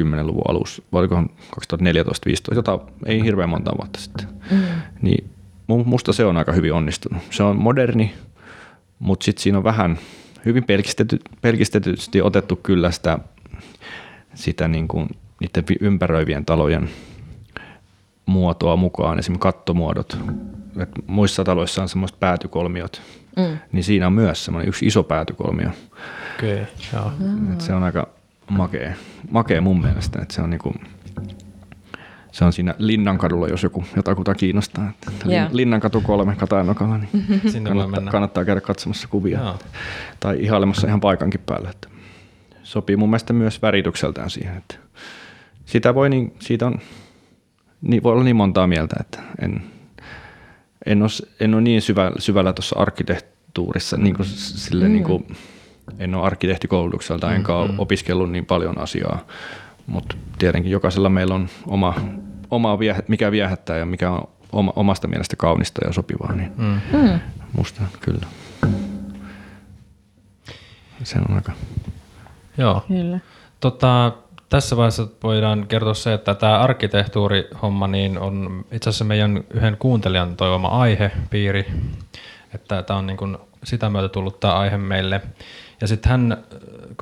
[SPEAKER 2] 2010-luvun alussa, vai olikohan 2014-2015, jota ei hirveän monta vuotta sitten. Mm. Niin musta se on aika hyvin onnistunut. Se on moderni, mutta sitten siinä on vähän hyvin pelkistety, pelkistetysti otettu kyllä sitä, sitä niin kuin niiden ympäröivien talojen muotoa mukaan, esimerkiksi kattomuodot. Et muissa taloissa on semmoiset päätykolmiot, mm. niin siinä on myös semmoinen yksi iso päätykolmio.
[SPEAKER 1] Okay, joo.
[SPEAKER 2] Et se on aika makea, makea mun mielestä, että se on niinku, se on siinä Linnankadulla, jos joku jotakuta kiinnostaa. Että yeah. Linnankatu kolme Katajanokalla, niin Sinne kannattaa, kannattaa käydä katsomassa kuvia. Yeah. Tai ihailemassa ihan paikankin päällä. Että sopii mun mielestä myös väritykseltään siihen. Että sitä voi niin, siitä on, niin voi olla niin montaa mieltä, että en, en, ole, en ole niin syvä, syvällä tuossa arkkitehtuurissa, niin kuin, sille, mm. niin kuin, en ole arkkitehtikoulutukselta, mm, enkä ole mm. opiskellut niin paljon asiaa mutta tietenkin jokaisella meillä on oma, oma vieh, mikä viehättää ja mikä on oma, omasta mielestä kaunista ja sopivaa, niin mm. mm. musta kyllä. Se on aika...
[SPEAKER 1] Joo. Kyllä. Tota, tässä vaiheessa voidaan kertoa se, että tämä arkkitehtuurihomma niin on itse asiassa meidän yhden kuuntelijan toivoma aihepiiri, että tämä on niin kuin sitä myötä tullut tämä aihe meille. Ja sitten hän,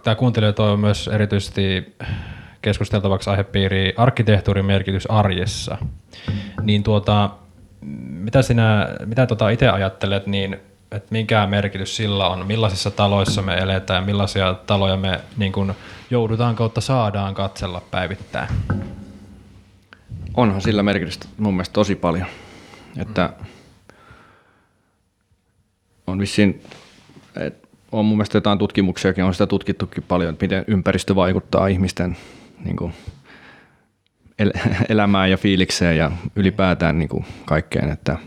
[SPEAKER 1] tämä kuuntelija toivoo myös erityisesti keskusteltavaksi aihepiiri arkkitehtuurin merkitys arjessa. Niin tuota, mitä sinä, mitä tuota itse ajattelet, niin että mikä merkitys sillä on, millaisissa taloissa me eletään, millaisia taloja me niin kuin joudutaan kautta saadaan katsella päivittäin?
[SPEAKER 2] Onhan sillä merkitystä mun mielestä tosi paljon. Että on vissiin, että on mun mielestä jotain tutkimuksiakin, on sitä tutkittukin paljon, että miten ympäristö vaikuttaa ihmisten niin kuin el- elämään ja fiilikseen ja ylipäätään niin kuin kaikkeen. Että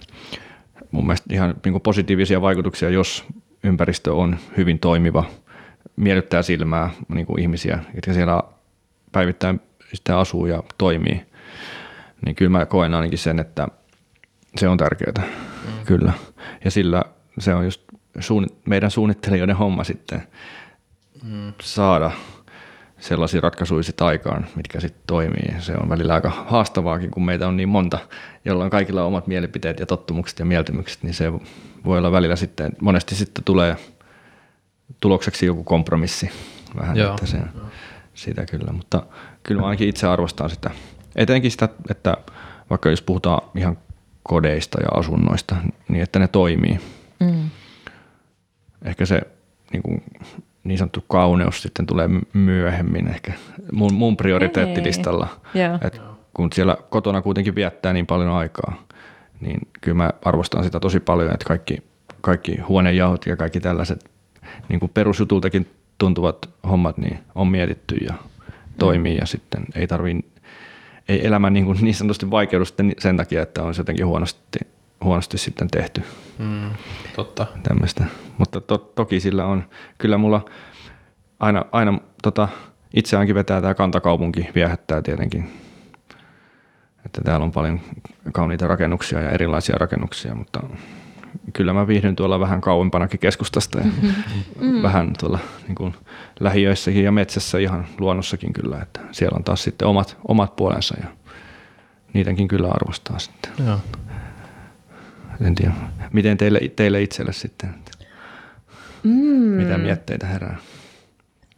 [SPEAKER 2] mun mielestä ihan niin kuin positiivisia vaikutuksia, jos ympäristö on hyvin toimiva, miellyttää silmää niin kuin ihmisiä, jotka siellä päivittäin sitä asuu ja toimii, niin kyllä mä koen ainakin sen, että se on tärkeää, mm. kyllä. Ja sillä se on just suun, meidän suunnittelijoiden homma sitten mm. saada sellaisia ratkaisuja sit aikaan, mitkä sitten toimii. Se on välillä aika haastavaakin, kun meitä on niin monta, jolla on kaikilla omat mielipiteet ja tottumukset ja mieltymykset, niin se voi olla välillä sitten, monesti sitten tulee tulokseksi joku kompromissi vähän, Joo. että se, sitä kyllä, mutta kyllä mä ainakin itse arvostan sitä. Etenkin sitä, että vaikka jos puhutaan ihan kodeista ja asunnoista niin, että ne toimii. Mm. Ehkä se niin, kuin, niin sanottu kauneus sitten tulee myöhemmin ehkä mun, mun prioriteettilistalla. Et kun siellä kotona kuitenkin viettää niin paljon aikaa, niin kyllä mä arvostan sitä tosi paljon, että kaikki, kaikki huonejauhot ja kaikki tällaiset niin kuin perusjutultakin tuntuvat hommat niin on mietitty ja toimii ja sitten ei tarvii ei elämä niin, kuin niin sanotusti vaikeudu sen takia, että on jotenkin huonosti, huonosti sitten tehty.
[SPEAKER 1] Mm, totta.
[SPEAKER 2] Tämmöistä. Mutta to, toki sillä on, kyllä mulla aina, aina tota, itseäänkin vetää tämä kantakaupunki, viehättää tietenkin. Että täällä on paljon kauniita rakennuksia ja erilaisia rakennuksia, mutta kyllä mä viihdyn tuolla vähän kauempanakin keskustasta ja mm. vähän tuolla niin kuin lähiöissäkin ja metsässä ihan luonnossakin kyllä, että siellä on taas sitten omat, omat puolensa ja niitäkin kyllä arvostaa sitten. Joo. En tiedä, miten teille, teille itselle sitten, mm. mitä mietteitä herää?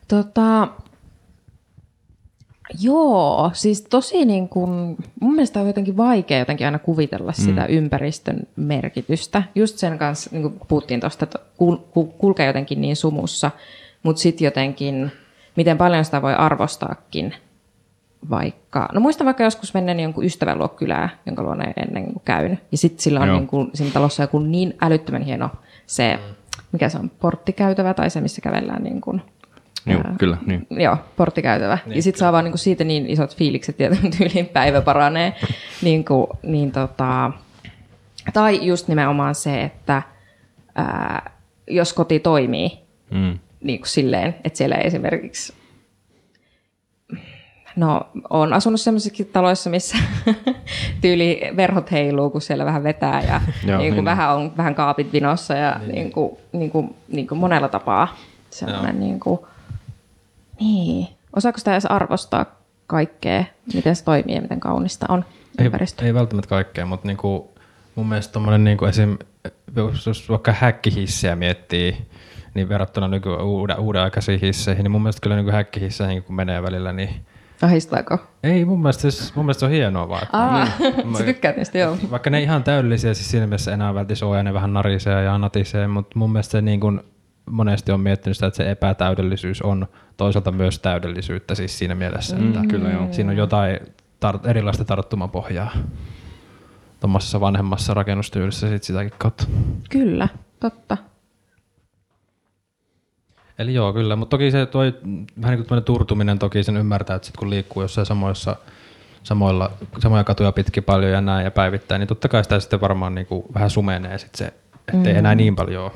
[SPEAKER 3] Tota, Joo, siis tosi niin kuin, mun mielestä on jotenkin vaikea jotenkin aina kuvitella mm. sitä ympäristön merkitystä. Just sen kanssa, niin kuin puhuttiin tuosta, että kul, kul, kulkee jotenkin niin sumussa, mutta sitten jotenkin, miten paljon sitä voi arvostaakin vaikka, no muistan vaikka joskus menneen jonkun ystävän luo kylää, jonka luona ennen kuin käynyt. Ja sitten sillä on niin kuin, siinä talossa joku niin älyttömän hieno se, mikä se on, porttikäytävä tai se, missä kävellään niin kuin
[SPEAKER 2] Joo, kyllä, niin.
[SPEAKER 3] Joo, porttikäytävä. Niin, ja sitten saa vaan niin kuin siitä niin isot fiilikset, että tyyliin päivä paranee. niin kuin, niin tota, tai just nimenomaan se, että ää, jos koti toimii mm. niin kuin silleen, että siellä ei esimerkiksi No, olen asunut sellaisissa taloissa, missä tyyli verhot heiluu, kun siellä vähän vetää ja Joo, niin kuin niin. vähän on vähän kaapit vinossa ja niin, niin kuin, niin kuin, niin kuin monella tapaa sellainen niin kuin, niin. Osaako sitä edes arvostaa kaikkea, miten se toimii ja miten kaunista on ympäristö?
[SPEAKER 1] Ei, ei välttämättä kaikkea, mutta niinku, mun mielestä tommonen niinku esim, jos vaikka häkkihissiä miettii, niin verrattuna nyky uuden, uuden aikaisiin hisseihin, niin mun mielestä kyllä niin häkkihisseihin kun menee välillä, niin
[SPEAKER 3] Ahistaako?
[SPEAKER 1] Ei, mun mielestä, siis, mun mielestä se on hienoa vaan.
[SPEAKER 3] Aa, niin, sä tykkäät niistä, joo.
[SPEAKER 1] Vaikka ne ihan täydellisiä, siis siinä mielessä enää välttämättä ole ja ne vähän narisee ja natisee, mutta mun mielestä se niin kuin, monesti on miettinyt sitä, että se epätäydellisyys on toisaalta myös täydellisyyttä siis siinä mielessä, mm, että kyllä joo. siinä on jotain tar- erilaista tarttumapohjaa tuommoisessa vanhemmassa rakennustyylissä sit sitäkin kautta.
[SPEAKER 3] Kyllä, totta.
[SPEAKER 1] Eli joo, kyllä, mutta toki se toi, vähän niin kuin turtuminen toki sen ymmärtää, että sit kun liikkuu jossain samoissa, samoilla, samoja katuja pitkin paljon ja näin ja päivittäin, niin totta kai sitä sitten varmaan niin kuin vähän sumenee sit se, ettei mm. enää niin paljon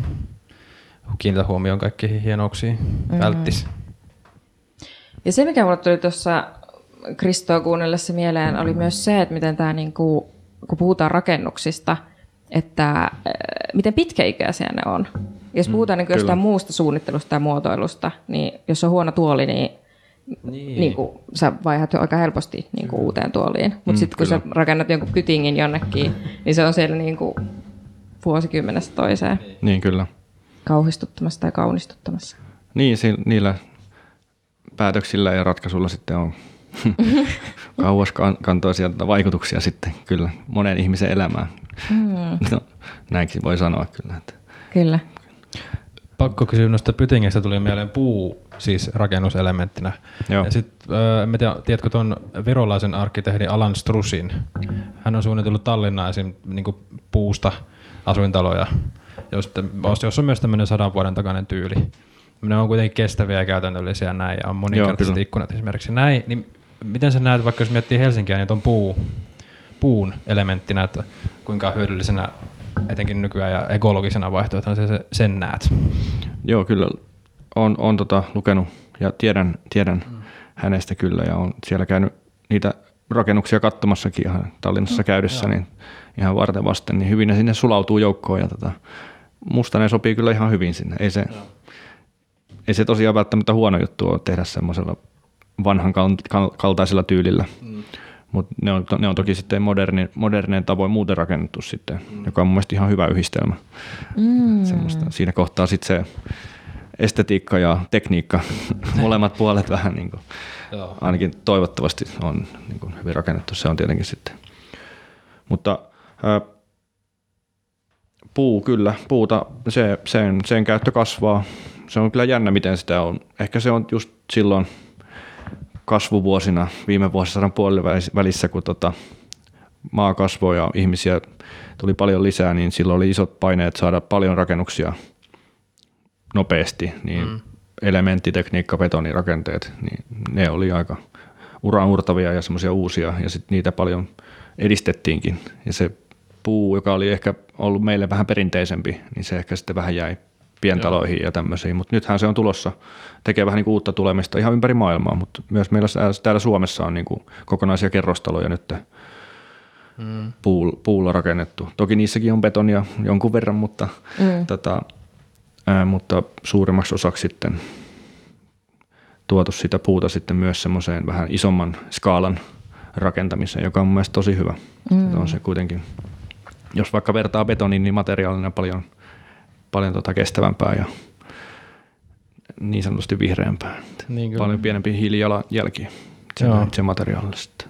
[SPEAKER 1] kiinnitä huomioon kaikkiin hienouksiin, mm. välttis.
[SPEAKER 3] Ja se, mikä mulle tuli tuossa Kristoa kuunnellessa mieleen, oli myös se, että miten tämä, niin kuin, kun puhutaan rakennuksista, että miten pitkäikäisiä ne on. Jos mm, puhutaan mm, niin jostain muusta suunnittelusta ja muotoilusta, niin jos on huono tuoli, niin, niin. Niin kuin, sä vaihdat aika helposti niin kuin, uuteen tuoliin. Mutta mm, sitten kun sä rakennat jonkun kytingin jonnekin, niin se on siellä niin kuin, vuosikymmenestä toiseen.
[SPEAKER 2] Niin, kyllä
[SPEAKER 3] kauhistuttamassa tai kaunistuttamassa.
[SPEAKER 2] Niin, si- niillä päätöksillä ja ratkaisuilla sitten on kauas kantoisia vaikutuksia sitten kyllä monen ihmisen elämään. Mm. No, näinkin voi sanoa kyllä. Että.
[SPEAKER 3] Kyllä.
[SPEAKER 1] Pakko kysyä noista pytingeistä tuli mieleen puu siis rakennuselementtinä. Joo. Ja sit, äh, en tiedä, tiedätkö tuon virolaisen arkkitehdi Alan Strusin? Hän on suunnitellut Tallinnaa esim. Niin puusta asuintaloja jos, jos on myös tämmöinen sadan vuoden takainen tyyli. Ne on kuitenkin kestäviä ja käytännöllisiä näin, ja on moninkertaiset ikkunat esimerkiksi näin, niin miten sä näet, vaikka jos miettii Helsinkiä, niin on puu, puun elementtinä, että kuinka hyödyllisenä etenkin nykyään ja ekologisena vaihtoehtona se, sen näet?
[SPEAKER 2] Joo, kyllä. Olen on tota, lukenut ja tiedän, tiedän mm. hänestä kyllä ja on siellä käynyt niitä rakennuksia katsomassakin ihan Tallinnassa mm, käydessä, joo. niin ihan varten vasten, niin hyvin ne sinne sulautuu joukkoon ja tota, musta ne sopii kyllä ihan hyvin sinne. Ei se, ei se tosiaan välttämättä huono juttu ole tehdä semmoisella vanhan kaltaisella tyylillä. Mm. Mutta ne on, ne on toki sitten moderni, moderneen tavoin muuten rakennettu sitten, mm. joka on mun mielestä ihan hyvä yhdistelmä. Mm. Semmoista. Siinä kohtaa sitten se estetiikka ja tekniikka, molemmat puolet vähän niin kuin, ainakin toivottavasti on niin kuin hyvin rakennettu. Se on tietenkin sitten. Mutta puu kyllä, puuta, se, sen, sen käyttö kasvaa. Se on kyllä jännä, miten sitä on. Ehkä se on just silloin kasvuvuosina, viime vuosisadan puolivälissä, kun tota, maa kasvoi ja ihmisiä tuli paljon lisää, niin silloin oli isot paineet saada paljon rakennuksia nopeasti, niin mm. elementtitekniikka, betonirakenteet, niin ne oli aika uraanurtavia ja semmoisia uusia, ja sitten niitä paljon edistettiinkin. Ja se puu, joka oli ehkä ollut meille vähän perinteisempi, niin se ehkä sitten vähän jäi pientaloihin Joo. ja tämmöisiin, mutta nythän se on tulossa, tekee vähän niin kuin uutta tulemista ihan ympäri maailmaa, mutta myös meillä täällä Suomessa on niin kuin kokonaisia kerrostaloja nyt mm. puulla rakennettu. Toki niissäkin on betonia jonkun verran, mutta, mm. tota, ää, mutta suurimmaksi osaksi sitten tuotu sitä puuta sitten myös semmoiseen vähän isomman skaalan rakentamiseen, joka on mun mielestä tosi hyvä. Mm. On se kuitenkin, jos vaikka vertaa betoniin, niin materiaalina paljon, paljon tota kestävämpää ja niin sanotusti vihreämpää. Niin paljon pienempi hiilijalanjälki se, se materiaalilla sitten.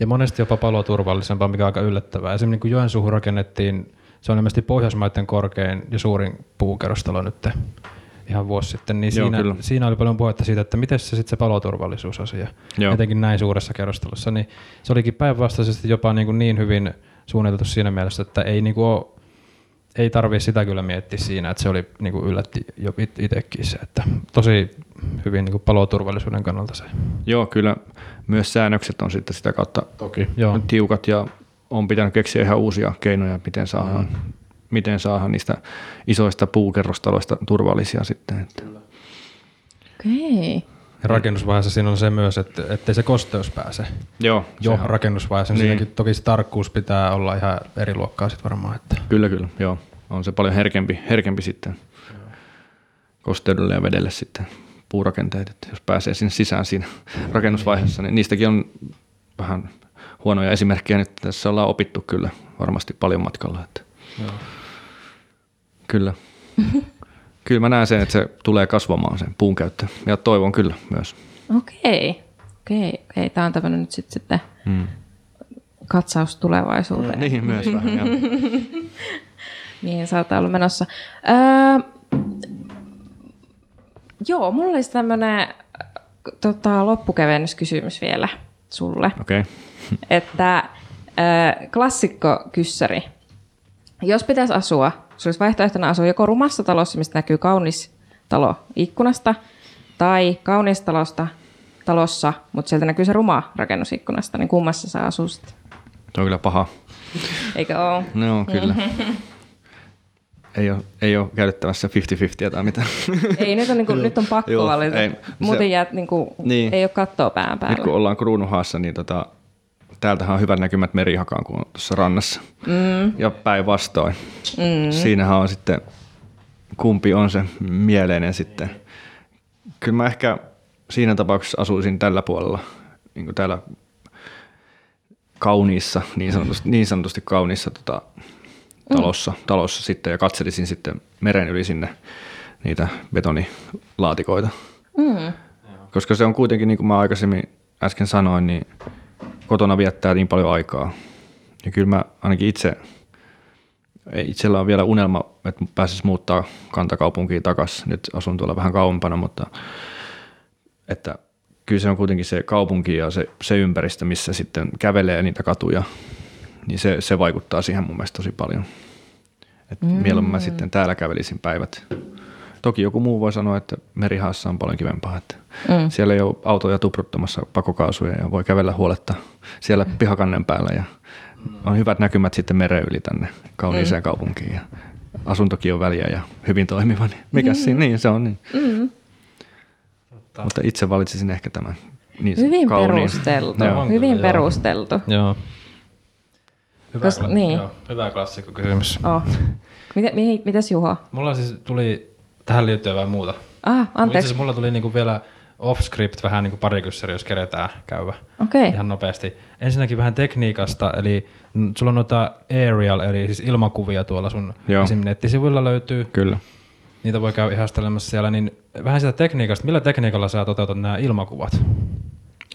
[SPEAKER 1] Ja monesti jopa paloturvallisempaa, mikä on aika yllättävää. Esimerkiksi kun Joensuuhun rakennettiin, se on ilmeisesti Pohjoismaiden korkein ja suurin puukerrostalo nyt ihan vuosi sitten, niin Joo, siinä, siinä oli paljon puhetta siitä, että miten se sitten se paloturvallisuusasia, Joo. etenkin näin suuressa kerrostalossa, niin se olikin päinvastaisesti jopa niin, kuin niin hyvin suunniteltu siinä mielessä, että ei niin kuin ole ei tarvii sitä kyllä miettiä siinä, että se oli niin kuin yllätti jo itsekin se, että tosi hyvin niin kuin paloturvallisuuden kannalta se.
[SPEAKER 2] Joo, kyllä myös säännökset on sitten sitä kautta Toki, joo. tiukat ja on pitänyt keksiä ihan uusia keinoja, miten saadaan, mm. miten saadaan niistä isoista puukerrostaloista turvallisia sitten. Että.
[SPEAKER 3] Okei.
[SPEAKER 1] Ja rakennusvaiheessa siinä on se myös, että ettei se kosteus pääse.
[SPEAKER 2] Joo.
[SPEAKER 1] Jo rakennusvaiheessa. Niin. Siinäkin toki se tarkkuus pitää olla ihan eri luokkaa sitten varmaan. Että.
[SPEAKER 2] Kyllä, kyllä. Joo. On se paljon herkempi, herkempi sitten joo. kosteudelle ja vedelle sitten puurakenteet, että jos pääsee sinne sisään siinä rakennusvaiheessa, niin niistäkin on vähän huonoja esimerkkejä nyt tässä ollaan opittu kyllä varmasti paljon matkalla. Että. Joo. Kyllä. kyllä mä näen sen, että se tulee kasvamaan sen puun käyttö ja toivon kyllä myös.
[SPEAKER 3] Okei, okei, okei. Tämä on tämmöinen nyt sitten, sitten hmm. katsaus tulevaisuuteen.
[SPEAKER 2] Niin, myös vähän.
[SPEAKER 3] Mihin saattaa olla menossa. Öö, joo, mulla olisi tämmöinen tota, loppukevennyskysymys vielä sulle.
[SPEAKER 2] Okei. Okay.
[SPEAKER 3] että äh, klassikko kyssäri. Jos pitäisi asua, se olisi vaihtoehtona asua joko rumassa talossa, mistä näkyy kaunis talo ikkunasta, tai kauniista talosta talossa, mutta sieltä näkyy se ruma rakennus ikkunasta, niin kummassa sä asuisit?
[SPEAKER 2] Se on kyllä paha.
[SPEAKER 3] Eikö ole?
[SPEAKER 2] No, kyllä. ei ole, ei ole käytettävässä 50-50 tai mitään.
[SPEAKER 3] Ei, nyt on, niin kuin, nyt on pakko Joo, valita. Ei, Muuten se, jäät, niin kuin, niin, ei ole kattoa pään päällä.
[SPEAKER 2] Nyt kun ollaan Kruunuhaassa, niin tota, täältähän on hyvät näkymät merihakaan, kun on tuossa rannassa. Mm. Ja päinvastoin. Mm. Siinähän on sitten, kumpi on se mieleinen sitten. Kyllä mä ehkä siinä tapauksessa asuisin tällä puolella, niin kuin täällä kauniissa, niin sanotusti, niin sanotusti kauniissa tota, talossa, mm. talossa sitten ja katselisin sitten meren yli sinne niitä betonilaatikoita. Mm. Koska se on kuitenkin, niin kuin mä aikaisemmin äsken sanoin, niin kotona viettää niin paljon aikaa. Ja kyllä mä ainakin itse, itsellä on vielä unelma, että pääsis muuttaa kantakaupunkiin takaisin. Nyt asun tuolla vähän kauempana, mutta että kyllä se on kuitenkin se kaupunki ja se, se ympäristö, missä sitten kävelee niitä katuja, niin se, se vaikuttaa siihen mun mielestä tosi paljon. Et mm. Mieluummin mä sitten täällä kävelisin päivät. Toki joku muu voi sanoa, että merihaassa on paljon kivempaa. Että mm. Siellä ei ole autoja tupruttamassa pakokaasuja ja voi kävellä huoletta siellä mm. pihakannen päällä. Ja on hyvät näkymät sitten meren yli tänne kauniiseen mm. kaupunkiin. Ja asuntokin on väliä ja hyvin toimiva. Niin mikä mm. siinä? Niin se on niin. Mm. Mutta itse valitsisin ehkä tämän niin
[SPEAKER 3] Hyvin kauniin. perusteltu. Joo. Hyvin perusteltu.
[SPEAKER 1] Joo. Hyvä, Kos, kla- niin. joo, hyvä klassikko kysymys.
[SPEAKER 3] Oh. Mitä, mitäs Juho?
[SPEAKER 1] Mulla siis tuli tähän liittyen vähän muuta.
[SPEAKER 3] Ah, anteeksi. Itse
[SPEAKER 1] mulla tuli niinku vielä off-script vähän niinku pari kyssäri, jos keretään käydä
[SPEAKER 3] okay.
[SPEAKER 1] ihan nopeasti. Ensinnäkin vähän tekniikasta, eli sulla on noita aerial, eli siis ilmakuvia tuolla sun esim. nettisivuilla löytyy.
[SPEAKER 2] Kyllä.
[SPEAKER 1] Niitä voi käydä ihastelemassa siellä, niin vähän sitä tekniikasta, millä tekniikalla sä toteutat nämä ilmakuvat?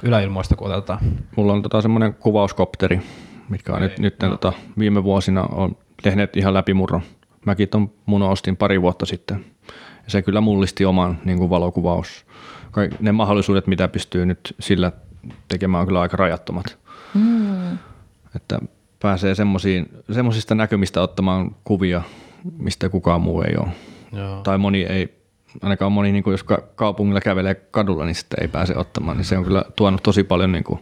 [SPEAKER 1] Yläilmoista kun otetaan.
[SPEAKER 2] Mulla on tota semmoinen kuvauskopteri, mitkä on nyt, nyt tota, viime vuosina on tehneet ihan läpimurron Mäkin ton mun ostin pari vuotta sitten. Ja se kyllä mullisti oman niin kuin valokuvaus. Kaik, ne mahdollisuudet, mitä pystyy nyt sillä tekemään, on kyllä aika rajattomat. Mm. Että pääsee semmoisista näkymistä ottamaan kuvia, mistä kukaan muu ei ole. Joo. Tai moni ei, ainakaan moni, niin kuin jos kaupungilla kävelee kadulla, niin sitten ei pääse ottamaan. Niin se on kyllä tuonut tosi paljon niin kuin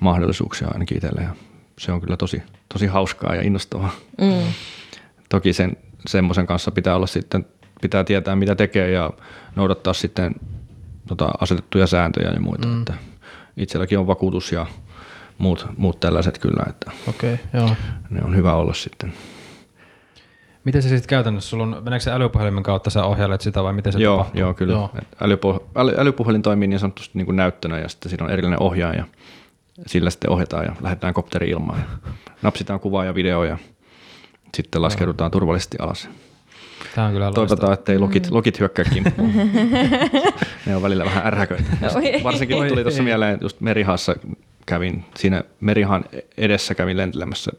[SPEAKER 2] mahdollisuuksia ainakin itselle. Ja se on kyllä tosi, tosi hauskaa ja innostavaa. Mm. Toki sen semmoisen kanssa pitää olla sitten, pitää tietää mitä tekee ja noudattaa sitten tota, asetettuja sääntöjä ja muita. Mm. Että itselläkin on vakuutus ja muut, muut tällaiset kyllä, että
[SPEAKER 1] okay, joo.
[SPEAKER 2] ne on hyvä olla sitten.
[SPEAKER 1] Miten se sitten käytännössä, sulla on, meneekö se älypuhelimen kautta sä ohjailet sitä vai miten se
[SPEAKER 2] joo,
[SPEAKER 1] tapahtuu?
[SPEAKER 2] Joo, kyllä. Joo. Älypuh- äly, älypuhelin toimii niin sanotusti niin kuin näyttönä ja sitten siinä on erillinen ohjaaja. Sillä sitten ohjataan ja lähdetään kopteri ilmaan ja napsitaan kuvaa ja videoa ja sitten laskeudutaan turvallisesti alas.
[SPEAKER 1] Tämä on kyllä
[SPEAKER 2] Toivotaan, että ei lokit, lokit hyökkää kimppuun. ne on välillä vähän ärhäköitä. Varsinkin tuli tuossa mieleen, just Merihassa kävin, siinä Merihan edessä kävin lentelemässä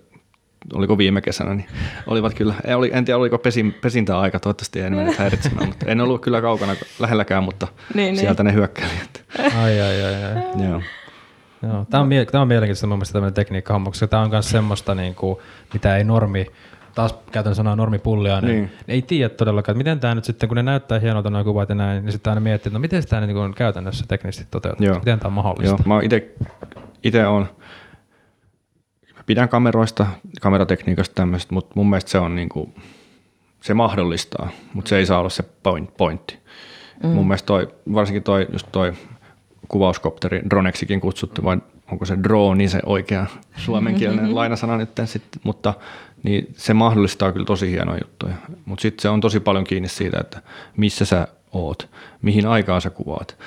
[SPEAKER 2] oliko viime kesänä, niin olivat kyllä, oli, en tiedä oliko pesin, pesintäaika, toivottavasti en mennyt häiritsemään, mutta en ollut kyllä kaukana lähelläkään, mutta niin, niin. sieltä niin. ne hyökkäilijät.
[SPEAKER 1] Ai, ai, ai, ai. Joo. Joo, tämä on, tämä on mielenkiintoista mun mielestä tämmöinen tekniikka koska tämä on myös semmoista, niin kuin, mitä ei normi, taas käytän sanaa normipullia, niin, niin. ei tiedä todellakaan, että miten tämä nyt sitten, kun ne näyttää hienolta nuo kuvat ja näin, niin sitten aina miettii, että no miten tämä niin käytännössä teknisesti toteutuu, Joo. miten tämä on mahdollista.
[SPEAKER 2] Joo, mä itse olen pidän kameroista, kameratekniikasta tämmöistä, mutta mun mielestä se on niin kuin, se mahdollistaa, mutta se ei saa olla se point, pointti. Mm. Mun mielestä toi, varsinkin toi, just toi kuvauskopteri, droneksikin kutsuttu, vai onko se drone se oikea suomenkielinen mm-hmm. lainasana nyt sitten, mutta niin se mahdollistaa kyllä tosi hienoja juttuja. Mutta sitten se on tosi paljon kiinni siitä, että missä sä oot, mihin aikaan sä kuvaat,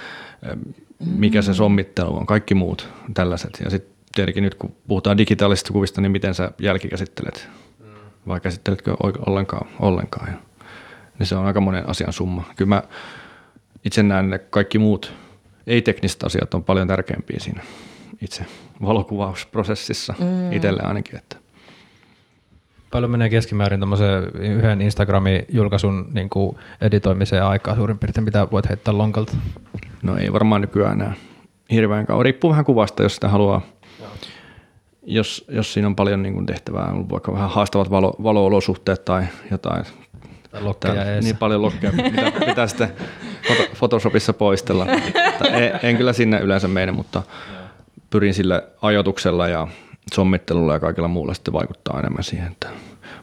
[SPEAKER 2] mikä se mm. sommittelu on, kaikki muut tällaiset. Ja sitten tietenkin nyt kun puhutaan digitaalisista kuvista, niin miten sä jälkikäsittelet, mm. vai käsitteletkö ollenkaan, ollenkaan. Ja, niin se on aika monen asian summa. Kyllä mä itse näen ne kaikki muut ei-tekniset asiat on paljon tärkeämpiä siinä itse valokuvausprosessissa mm. itselle ainakin. Että.
[SPEAKER 1] Paljon menee keskimäärin yhden Instagramin julkaisun niin kuin editoimiseen aikaa suurin piirtein, mitä voit heittää lonkalta?
[SPEAKER 2] No ei varmaan nykyään enää hirveän kauan. Riippuu vähän kuvasta, jos sitä haluaa jos, jos siinä on paljon niin kuin tehtävää, vaikka vähän haastavat valo, valo-olosuhteet tai jotain.
[SPEAKER 1] Lokkeja
[SPEAKER 2] niin paljon lokkeja, mitä pitää sitten Photoshopissa poistella. en, en kyllä sinne yleensä mene, mutta pyrin sillä ajoituksella ja sommittelulla ja kaikilla muulla sitten vaikuttaa enemmän siihen. Että,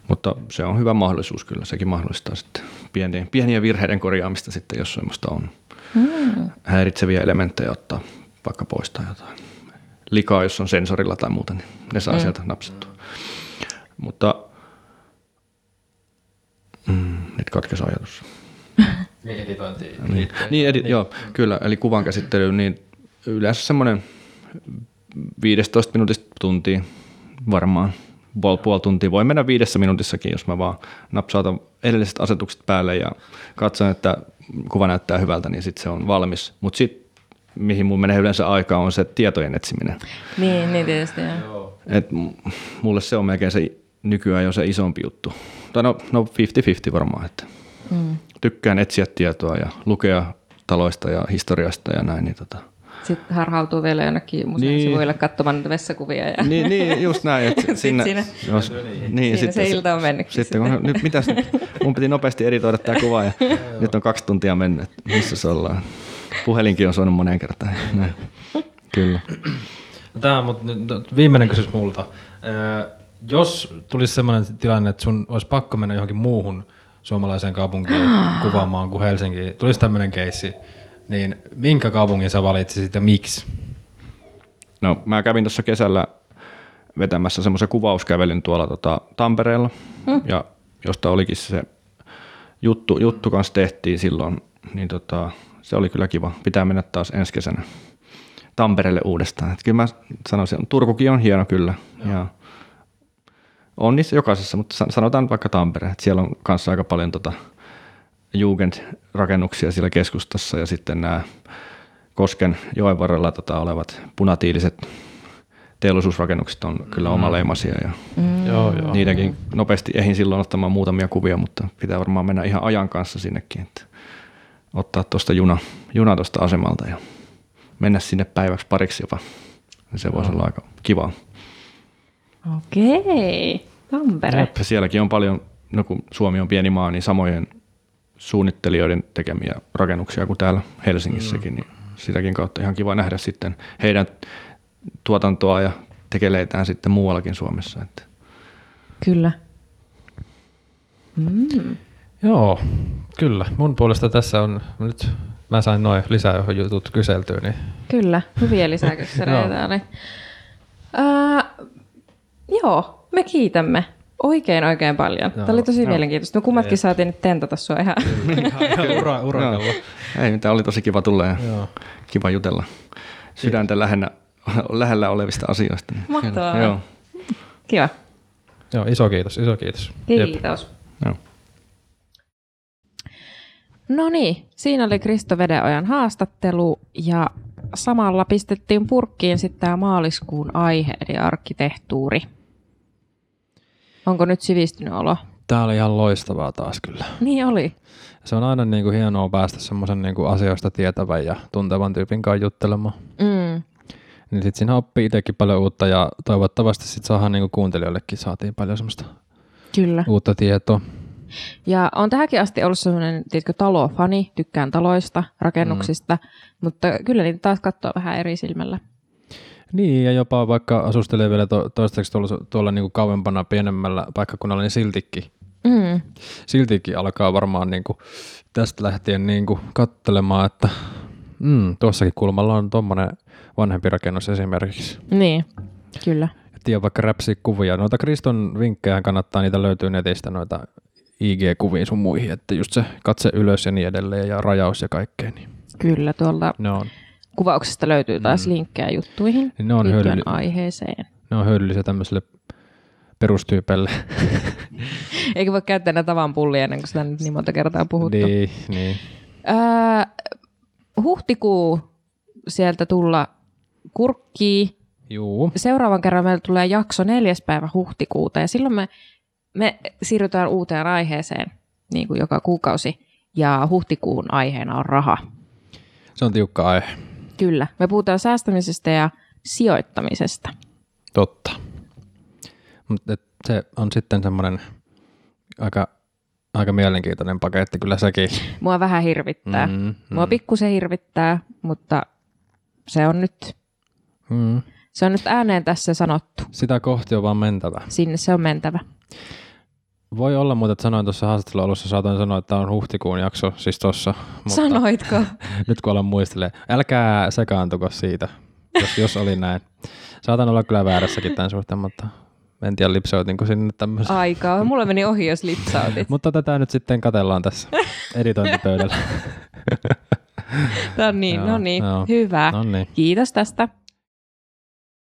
[SPEAKER 2] mutta se on hyvä mahdollisuus kyllä, sekin mahdollistaa sitten pieniä, pieniä virheiden korjaamista sitten, jos semmoista on hmm. häiritseviä elementtejä ottaa, vaikka poistaa jotain likaa, jos on sensorilla tai muuta, niin ne saa mm. sieltä napsittua. Mutta mm, nyt katkesi ajatus.
[SPEAKER 1] Niin editointi.
[SPEAKER 2] Niin, niin, edi- niin. joo, kyllä. Eli kuvan käsittely, niin yleensä semmoinen 15 minuutista tuntia varmaan. Puoli, puoli tuntia. Voi mennä viidessä minuutissakin, jos mä vaan napsautan edelliset asetukset päälle ja katson, että kuva näyttää hyvältä, niin sitten se on valmis. Mutta sitten mihin mun menee yleensä aikaa, on se tietojen etsiminen.
[SPEAKER 3] Niin, niin tietysti. Joo.
[SPEAKER 2] Et mulle se on melkein se nykyään jo se isompi juttu. Tai no, no 50-50 varmaan, että mm. tykkään etsiä tietoa ja lukea taloista ja historiasta ja näin. Niin tota.
[SPEAKER 3] Sitten harhautuu vielä jonnekin museon niin. sivuille katsomaan niitä vessakuvia. Ja...
[SPEAKER 2] Niin, niin, just näin. Että sinne,
[SPEAKER 3] siinä, jos, niin, siinä sitten, se ilta on mennyt.
[SPEAKER 2] Sitten, kun, nyt, mitäs nyt? Mun piti nopeasti editoida tämä kuva ja nyt on kaksi tuntia mennyt. Missä se ollaan? Puhelinkin on soinut moneen kertaan. Näin. Kyllä.
[SPEAKER 1] Tämä on viimeinen kysymys multa. Jos tulisi sellainen tilanne, että sun olisi pakko mennä johonkin muuhun suomalaiseen kaupunkiin kuvaamaan kuin Helsinki, tulisi tämmöinen keissi, niin minkä kaupungin sä valitsisit ja miksi?
[SPEAKER 2] No mä kävin tuossa kesällä vetämässä semmoisen kuvauskävelyn tuolla tota, Tampereella, hmm. ja josta olikin se juttu, juttu kanssa tehtiin silloin, niin tota, se oli kyllä kiva. Pitää mennä taas ensi kesänä Tampereelle uudestaan. Et kyllä mä sanoisin, Turkukin on hieno kyllä. Ja on niissä jokaisessa, mutta sanotaan vaikka Tampere. Että siellä on kanssa aika paljon tota Jugend-rakennuksia siellä keskustassa ja sitten nämä Kosken joen varrella tota olevat punatiiliset teollisuusrakennukset on kyllä mm. omaleimaisia. Ja,
[SPEAKER 1] mm.
[SPEAKER 2] Joo, joo. Niidenkin nopeasti ehin silloin ottamaan muutamia kuvia, mutta pitää varmaan mennä ihan ajan kanssa sinnekin, että ottaa tuosta juna, juna tuosta asemalta ja mennä sinne päiväksi pariksi jopa. Se voisi olla aika kivaa.
[SPEAKER 3] Okei, Tampere. Jep,
[SPEAKER 2] sielläkin on paljon, no kun Suomi on pieni maa, niin samojen suunnittelijoiden tekemiä rakennuksia kuin täällä Helsingissäkin, mm. niin sitäkin kautta ihan kiva nähdä sitten heidän tuotantoa ja tekeleitään sitten muuallakin Suomessa. Että.
[SPEAKER 3] Kyllä. Mm.
[SPEAKER 1] Joo, kyllä. Mun puolesta tässä on, nyt mä sain noin jutut kyseltyä. Niin...
[SPEAKER 3] Kyllä, hyviä lisäkyssäreitä oli. Uh, joo, me kiitämme oikein oikein paljon. Joo, Tämä oli tosi joo. mielenkiintoista. Me kummatkin Jeet. saatiin nyt tentata sua ihan.
[SPEAKER 1] Ura, urakalla.
[SPEAKER 2] Ei mitään, oli tosi kiva tulla ja joo. kiva jutella sydäntä lähellä, lähellä olevista asioista.
[SPEAKER 3] Mahtavaa. Joo. Kiva.
[SPEAKER 1] Joo, iso kiitos, iso kiitos.
[SPEAKER 3] Kiitos. Joo. No niin, siinä oli Kristo Vedeojan haastattelu ja samalla pistettiin purkkiin sitten tämä maaliskuun aihe, eli arkkitehtuuri. Onko nyt sivistynyt olo?
[SPEAKER 1] Tämä oli ihan loistavaa taas kyllä.
[SPEAKER 3] Niin oli.
[SPEAKER 1] Se on aina niin kuin hienoa päästä semmoisen niin asioista tietävän ja tuntevan tyypin kanssa juttelemaan. Mm. Niin sitten siinä oppii itsekin paljon uutta ja toivottavasti sitten saadaan niin kuin kuuntelijoillekin saatiin paljon semmoista
[SPEAKER 3] Kyllä.
[SPEAKER 1] uutta tietoa.
[SPEAKER 3] Ja on tähänkin asti ollut semmoinen, tiedätkö, talofani, tykkään taloista, rakennuksista, mm. mutta kyllä niitä taas katsoo vähän eri silmällä.
[SPEAKER 1] Niin, ja jopa vaikka asustelee vielä to- toistaiseksi tuolla, tuolla niin kuin kauempana pienemmällä paikkakunnalla, niin siltikin. Mm. Siltikin alkaa varmaan niin kuin tästä lähtien niin kuin katselemaan, että mm, tuossakin kulmalla on tuommoinen vanhempi rakennus esimerkiksi.
[SPEAKER 3] Niin, kyllä.
[SPEAKER 1] Tiedä vaikka räpsi kuvia. Noita Kriston vinkkejä kannattaa, niitä löytyy netistä noita IG-kuviin sun muihin, että just se katse ylös ja niin edelleen ja rajaus ja kaikkea. Niin.
[SPEAKER 3] Kyllä, tuolta no. Kuvauksesta löytyy taas mm. linkkejä juttuihin ne on hyödylli- aiheeseen.
[SPEAKER 1] Ne on hyödyllisiä tämmöiselle perustyypelle.
[SPEAKER 3] Eikä voi käyttää näitä tavan pullia ennen kuin sitä nyt niin monta kertaa puhuttu.
[SPEAKER 1] Niin, niin.
[SPEAKER 3] Öö, huhtikuu sieltä tulla kurkkii.
[SPEAKER 1] Juu.
[SPEAKER 3] Seuraavan kerran meillä tulee jakso neljäs päivä huhtikuuta ja silloin me, me siirrytään uuteen aiheeseen niin kuin joka kuukausi ja huhtikuun aiheena on raha.
[SPEAKER 1] Se on tiukka aihe.
[SPEAKER 3] Kyllä. Me puhutaan säästämisestä ja sijoittamisesta.
[SPEAKER 1] Totta. Mutta se on sitten semmoinen aika, aika mielenkiintoinen paketti kyllä sekin.
[SPEAKER 3] Mua vähän hirvittää. Mm, mm. Mua pikkusen hirvittää, mutta se on nyt, mm. se on nyt ääneen tässä sanottu.
[SPEAKER 1] Sitä kohti on vaan mentävä.
[SPEAKER 3] Sinne se on mentävä.
[SPEAKER 1] Voi olla mutta että sanoin tuossa haastattelun alussa, saatoin sanoa, että on huhtikuun jakso, siis tuossa.
[SPEAKER 3] Sanoitko?
[SPEAKER 1] nyt kun alan muistelee. Älkää sekaantuko siitä, jos, jos oli näin. Saatan olla kyllä väärässäkin tämän suhteen, mutta en tiedä lipsautinko sinne tämmöisen.
[SPEAKER 3] Aikaa, mulla meni ohi, jos lipsautit.
[SPEAKER 1] mutta tätä nyt sitten katellaan tässä editointipöydällä.
[SPEAKER 3] no niin, no niin, hyvä.
[SPEAKER 1] Noniin.
[SPEAKER 3] Kiitos tästä.